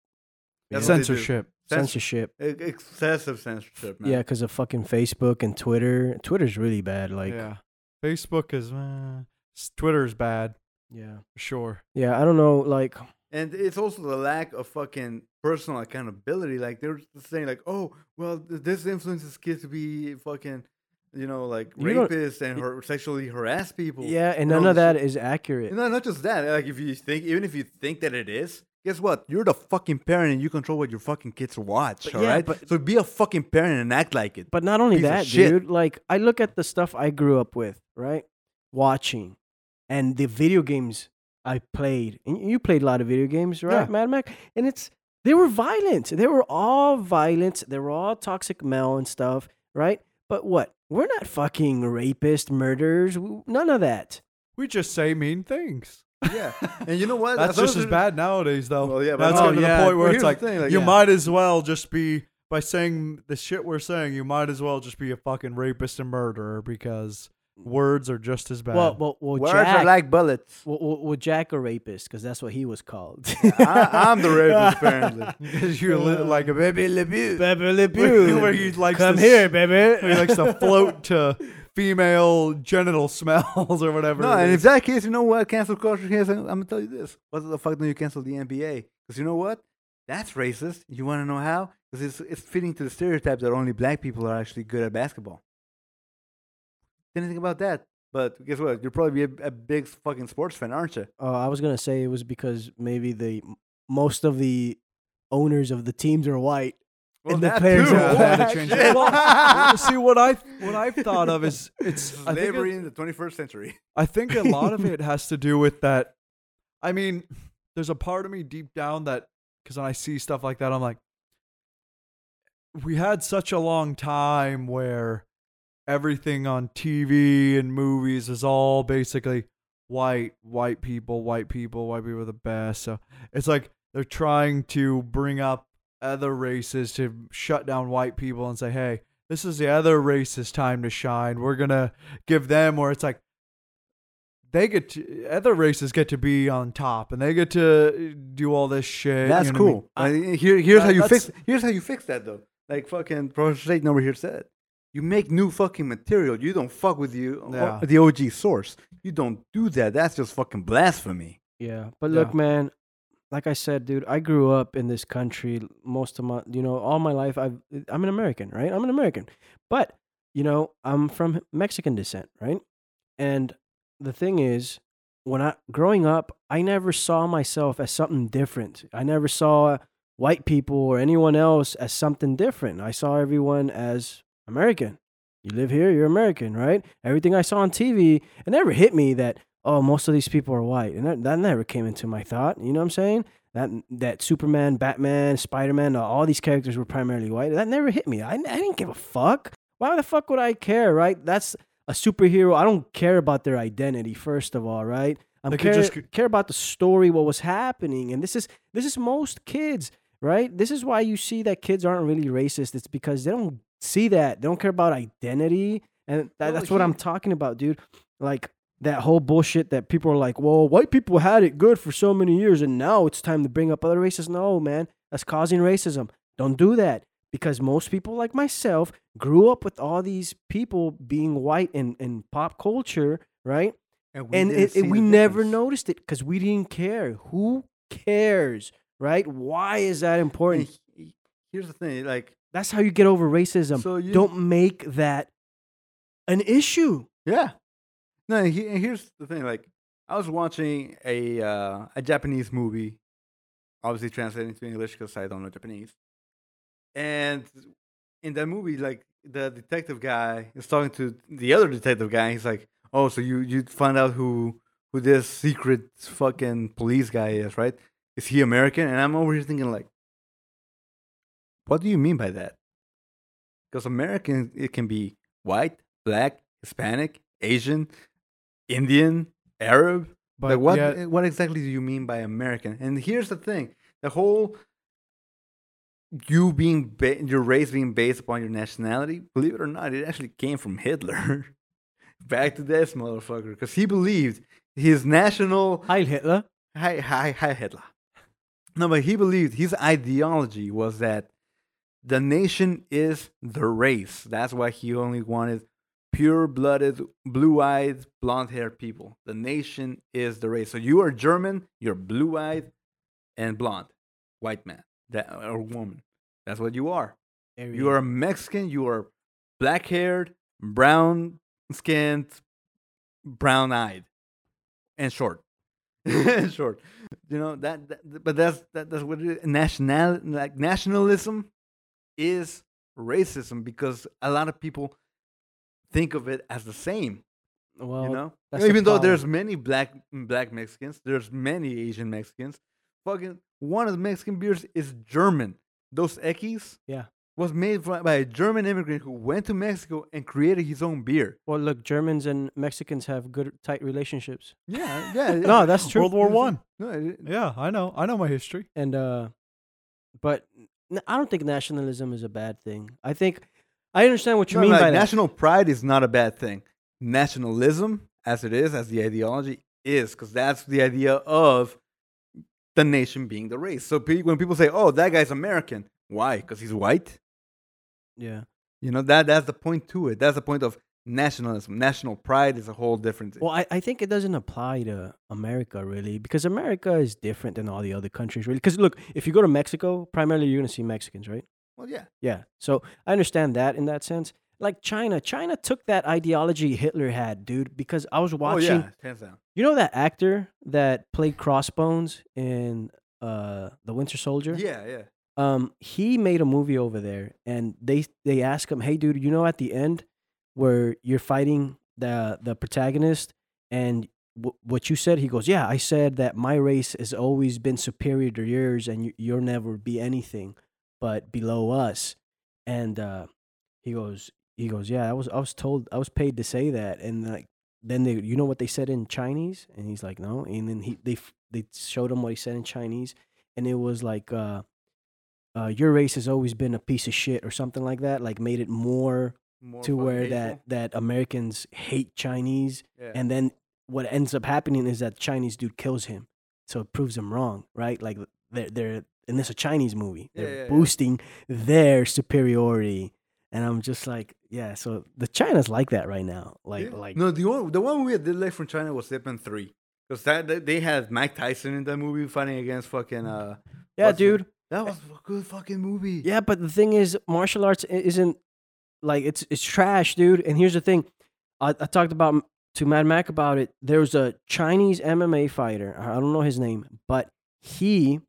That's Yeah. what. Censorship. Censorship. excessive censorship, man. Yeah, because of fucking Facebook and Twitter. Twitter's really bad. Like, yeah. yeah. Facebook is uh, Twitter's bad yeah, sure. Yeah, I don't know. Like, And it's also the lack of fucking personal accountability. Like they're saying, like, oh, well, this influences kids to be fucking, you know, like You rapists and har- sexually harass people. yeah, and none of that is accurate. No, not just that. Like if you think, even if you think that it is, guess what? You're the fucking parent and you control what your fucking kids watch. But all yeah, right. but- so be a fucking parent and act like it. But not only piece that, dude. Like, I look at the stuff I grew up with, right? Watching, and the video games I played. And you played a lot of video games, right, Yeah. Mad Mac? And it's they were violent. They were all violent. They were all toxic male and stuff, right? But what? We're not fucking rapists, murderers. None of that. We just say mean things. yeah. And you know what? That's long just as bad nowadays, though. Well, yeah, but- that's Oh, getting to yeah. the point Well, where it's like, thing, like, you yeah. might as well just be by saying the shit we're saying. You might as well just be a fucking rapist and murderer because words are just as bad. Well, well, well, Words Jack. are like bullets. well, well, well, Jack a rapist because that's what he was called. I, I'm the rapist, apparently. because you're li- uh, like a baby Le Pew. Baby Le Where, where he likes Come to, here, s- baby. Where he likes to float to female genital smells or whatever. No, it and is. if that case, you know what cancel culture is? I'm gonna tell you this. What the fuck don't you cancel the NBA? Because you know what? That's racist. You want to know how? Because it's it's fitting to the stereotype that only black people are actually good at basketball. Didn't think about that. But guess what? You're probably a, a big fucking sports fan, aren't you? Uh, I was gonna say it was because maybe the most of the owners of the teams are white. And the players too. are Yeah, they had black. change. Well, see what I what I've thought of is it's I think it- in the 21st century. I think a lot of it has to do with that. I mean, there's a part of me deep down that, because when I see stuff like that, I'm like, we had such a long time where everything on TV and movies is all basically white, white people, white people, white people are the best. So it's like they're trying to bring up other races to shut down white people and say, "Hey, this is the other race's time to shine. We're gonna give them." Where it's like they get to other races get to be on top and they get to do all this shit. That's you know what I mean? cool. Uh, here, here's how you fix. Here's how you fix that though. Like fucking Professor Satan over here said, you make new fucking material. You don't fuck with you uh, Yeah. the OG source. You don't do that. That's just fucking blasphemy. Yeah, but Yeah. look, man. Like I said, dude, I grew up in this country most of my, you know, all my life. I've, I'm an American, right? I'm an American, but you know, I'm from Mexican descent, right? And the thing is, when I growing up, I never saw myself as something different. I never saw white people or anyone else as something different. I saw everyone as American. You live here, you're American, right? Everything I saw on TV, it never hit me that oh, most of these people are white, and that, that never came into my thought. You know what I'm saying? That that Superman, Batman, Spider Man, uh, all these characters were primarily white. That never hit me. I, I didn't give a fuck. Why the fuck would I care, right? That's a superhero. I don't care about their identity, first of all, right? I'm care, just- care about the story, what was happening, and this is this is most kids, right? This is why you see that kids aren't really racist. It's because they don't see that. They don't care about identity, and that, that's what I'm talking about, dude. Like that whole bullshit that people are like, well, white people had it good for so many years, and now it's time to bring up other races. No, man, that's causing racism. Don't do that because most people like myself grew up with all these people being white in, in pop culture, right? and didn't it, it, we never noticed it because we didn't care. Who cares, right? Why is that important? he- he- here's the thing, like, That's how you get over racism. so you Don't make that an issue. Yeah. No, he, here's the thing. Like, I was watching a uh, a Japanese movie, obviously translated into English because I don't know Japanese. And in that movie, like the detective guy is talking to the other detective guy. He's like, "Oh, so you you find out who who this secret fucking police guy is, right? Is he American?" And I'm over here thinking like, "What do you mean by that?" Because American, it can be white, black, Hispanic, Asian, Indian, Arab. But like what yet- eh, what exactly do you mean by American? And here's the thing: the whole you being ba- your race being based upon your nationality. Believe it or not, it actually came from Hitler. Back to this motherfucker, because he believed his national Heil Hitler. Hi, hi, hi, Hitler. No, but he believed his ideology was that the nation is the race. That's why he only wanted pure blooded, blue eyed, blonde haired people. The nation is the race. So you are German, you're blue eyed and blonde, white man that, or woman. That's what you are. You are a Mexican, you are black haired, brown skinned, brown eyed, and short. short. You know, that, that but that's that, that's what it is. National like nationalism is racism because a lot of people think of it as the same. Well, you know? that's the Even though problem. there's many black black Mexicans, there's many Asian Mexicans. Fucking one of the Mexican beers is German. Dos Equis Yeah. was made by a German immigrant who went to Mexico and created his own beer. Well, look, Germans and Mexicans have good, tight relationships. Yeah, yeah. No, that's true. World War One. No, Yeah, I know. I know my history. And uh, but n- I don't think nationalism is a bad thing. I think I understand what you no, mean like, by that. national pride is not a bad thing. Nationalism, as it is, as the ideology, is because that's the idea of the nation being the race. So pe- when people say, "Oh, that guy's American," why? Because he's white. Yeah. You know that that's the point to it. That's the point of nationalism. National pride is a whole different thing. Well, I, I think it doesn't apply to America really because America is different than all the other countries really. Because look, if you go to Mexico, primarily you're gonna see Mexicans, right? Well, yeah. Yeah. So I understand that in that sense. Like China, China took that ideology Hitler had, dude. Because I was watching, Oh yeah, hands down. you know that actor that played Crossbones in uh the Winter Soldier. Yeah, yeah. um he made a movie over there and they they ask him hey dude you know at the end where you're fighting the the protagonist and w- what you said he goes yeah i said that my race has always been superior to yours and you, you'll never be anything but below us. And uh he goes he goes yeah i was i was told i was paid to say that. And like then they you know what they said in chinese? And he's like no. And then he they they showed him what he said in chinese and it was like uh, uh, your race has always been a piece of shit or something like that. Like made it more More to where that that Americans hate Chinese, Yeah. and then what ends up happening is that Chinese dude kills him, so it proves him wrong, right? Like they're they're and this a Chinese movie. They're yeah, yeah. boosting their superiority, and I'm just like, yeah. So the China's like that right now, like like no, the one the one we did like from China was Ip Man three because that, they had Mike Tyson in that movie fighting against fucking uh yeah, dude. that was a good fucking movie. Yeah, but the thing is, martial arts isn't like it's it's trash, dude. And here's the thing, I, I talked about to Mad Mac about it. There was a Chinese MMA fighter. I don't know his name, but he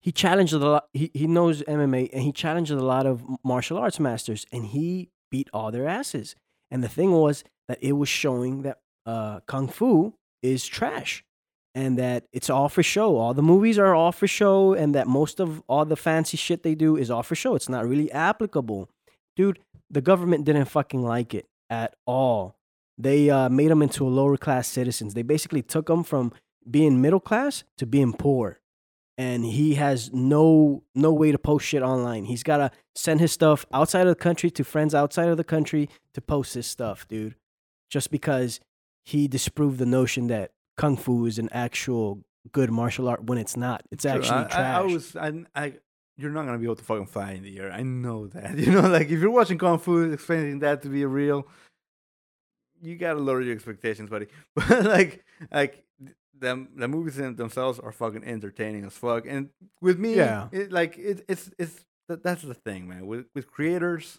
he challenged a lot. He he knows MMA, and he challenged a lot of martial arts masters, and he beat all their asses. And the thing was that it was showing that uh, kung fu is trash and that it's all for show. All the movies are all for show, and that most of all the fancy shit they do is all for show. It's not really applicable. Dude, the government didn't fucking like it at all. They uh, made them into a lower class citizens. They basically took them from being middle class to being poor. And he has no no way to post shit online. He's gotta send his stuff outside of the country to friends outside of the country to post his stuff, dude. Just because he disproved the notion that kung fu is an actual good martial art when it's not. It's True, actually I, trash. I, I was I, I you're not gonna be able to fucking fly in the air. I know that. You know, like if you're watching kung fu, expecting that to be real, you gotta lower your expectations, buddy. But like, like the the movies in themselves are fucking entertaining as fuck. And with me, Yeah. it, like it, it's it's that's the thing, man. With with creators,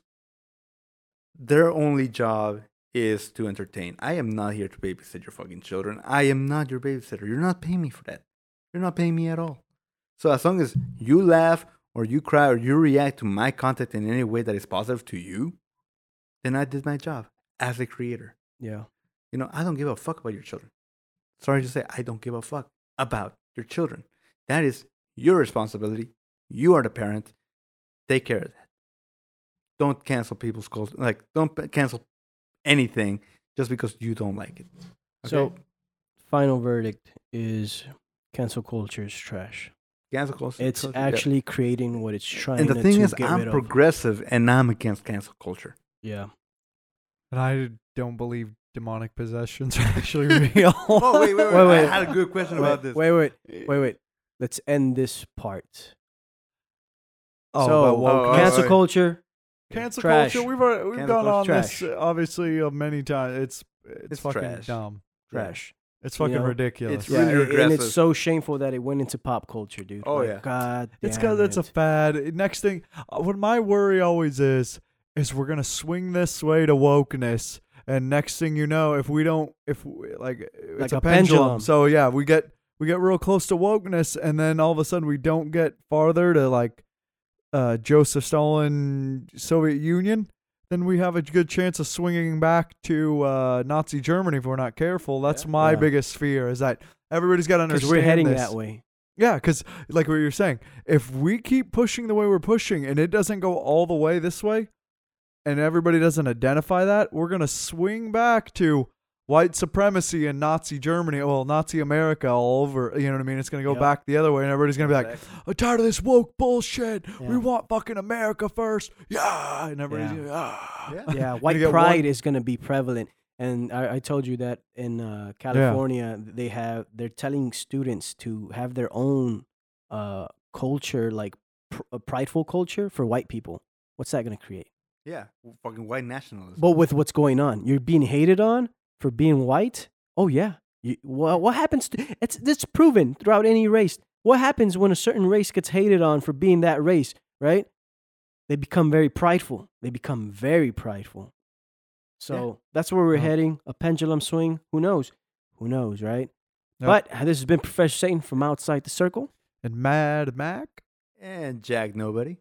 their only job is to entertain. I am not here to babysit your fucking children. I am not your babysitter. You're not paying me for that. You're not paying me at all. So as long as you laugh or you cry or you react to my content in any way that is positive to you, then I did my job as a creator. yeah. You know, I don't give a fuck about your children. Sorry to say, I don't give a fuck about your children. That is your responsibility. You are the parent. Take care of that. Don't cancel people's calls. Like, don't cancel anything just because you don't like it. So, final verdict is cancel culture is trash. Cancel culture. It's culture, yeah. actually creating what it's trying to do. And the thing is, I'm rid of. progressive and I'm against cancel culture. Yeah. And I don't believe demonic possessions are actually real. Oh, wait, wait, wait. Wait, wait. I had a good question Wait, about this. wait, wait, wait, wait. Let's end this part. Oh, so, about woke- oh, cancel oh, culture. cancel trash. culture. We've already, we've Cancel gone on culture, this obviously uh, many times. It's it's, It's fucking trash. dumb. Trash. It's fucking know, ridiculous. it's Yeah, really and- and it's so shameful that it went into pop culture, dude. Oh, Like, yeah. God. It's damn because it's a fad. Next thing, uh, what my worry always is, is we're gonna swing this way to wokeness, and next thing you know, if we don't, if we, like it's Like a, a pendulum. pendulum. So yeah, we get we get real close to wokeness, and then all of a sudden we don't get farther to like uh, Joseph Stalin, Soviet Union. Then we have a good chance of swinging back to uh, Nazi Germany if we're not careful. That's Yeah. my Yeah. biggest fear is that everybody's got to Because understand we're heading this. that way. Yeah, because like what you're saying, if we keep pushing the way we're pushing and it doesn't go all the way this way, and everybody doesn't identify that, we're gonna swing back to white supremacy and Nazi Germany, well, Nazi America all over. You know what I mean? It's gonna go Yep. back the other way, and everybody's gonna be like, "I'm tired of this woke bullshit. Yeah. We want fucking America first, yeah." And everybody's Yeah. gonna, ah. Yeah. Yeah, white pride one- is going to be prevalent. And I, I told you that in uh, California, they have they're telling students to have their own uh, culture, like pr- a prideful culture for white people. What's that going to create? Yeah, fucking white nationalism. But with what's going on, you're being hated on for being white. Oh yeah. You, well, what happens? To, it's it's proven throughout any race. What happens when a certain race gets hated on for being that race? Right? They become very prideful. They become very prideful. So that's where we're Well- heading. A pendulum swing. Who knows? Who knows? Right? Yep. But this has been Professor Satan from outside the circle. And Mad Mac, and Jack nobody.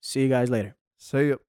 See you guys later. See it.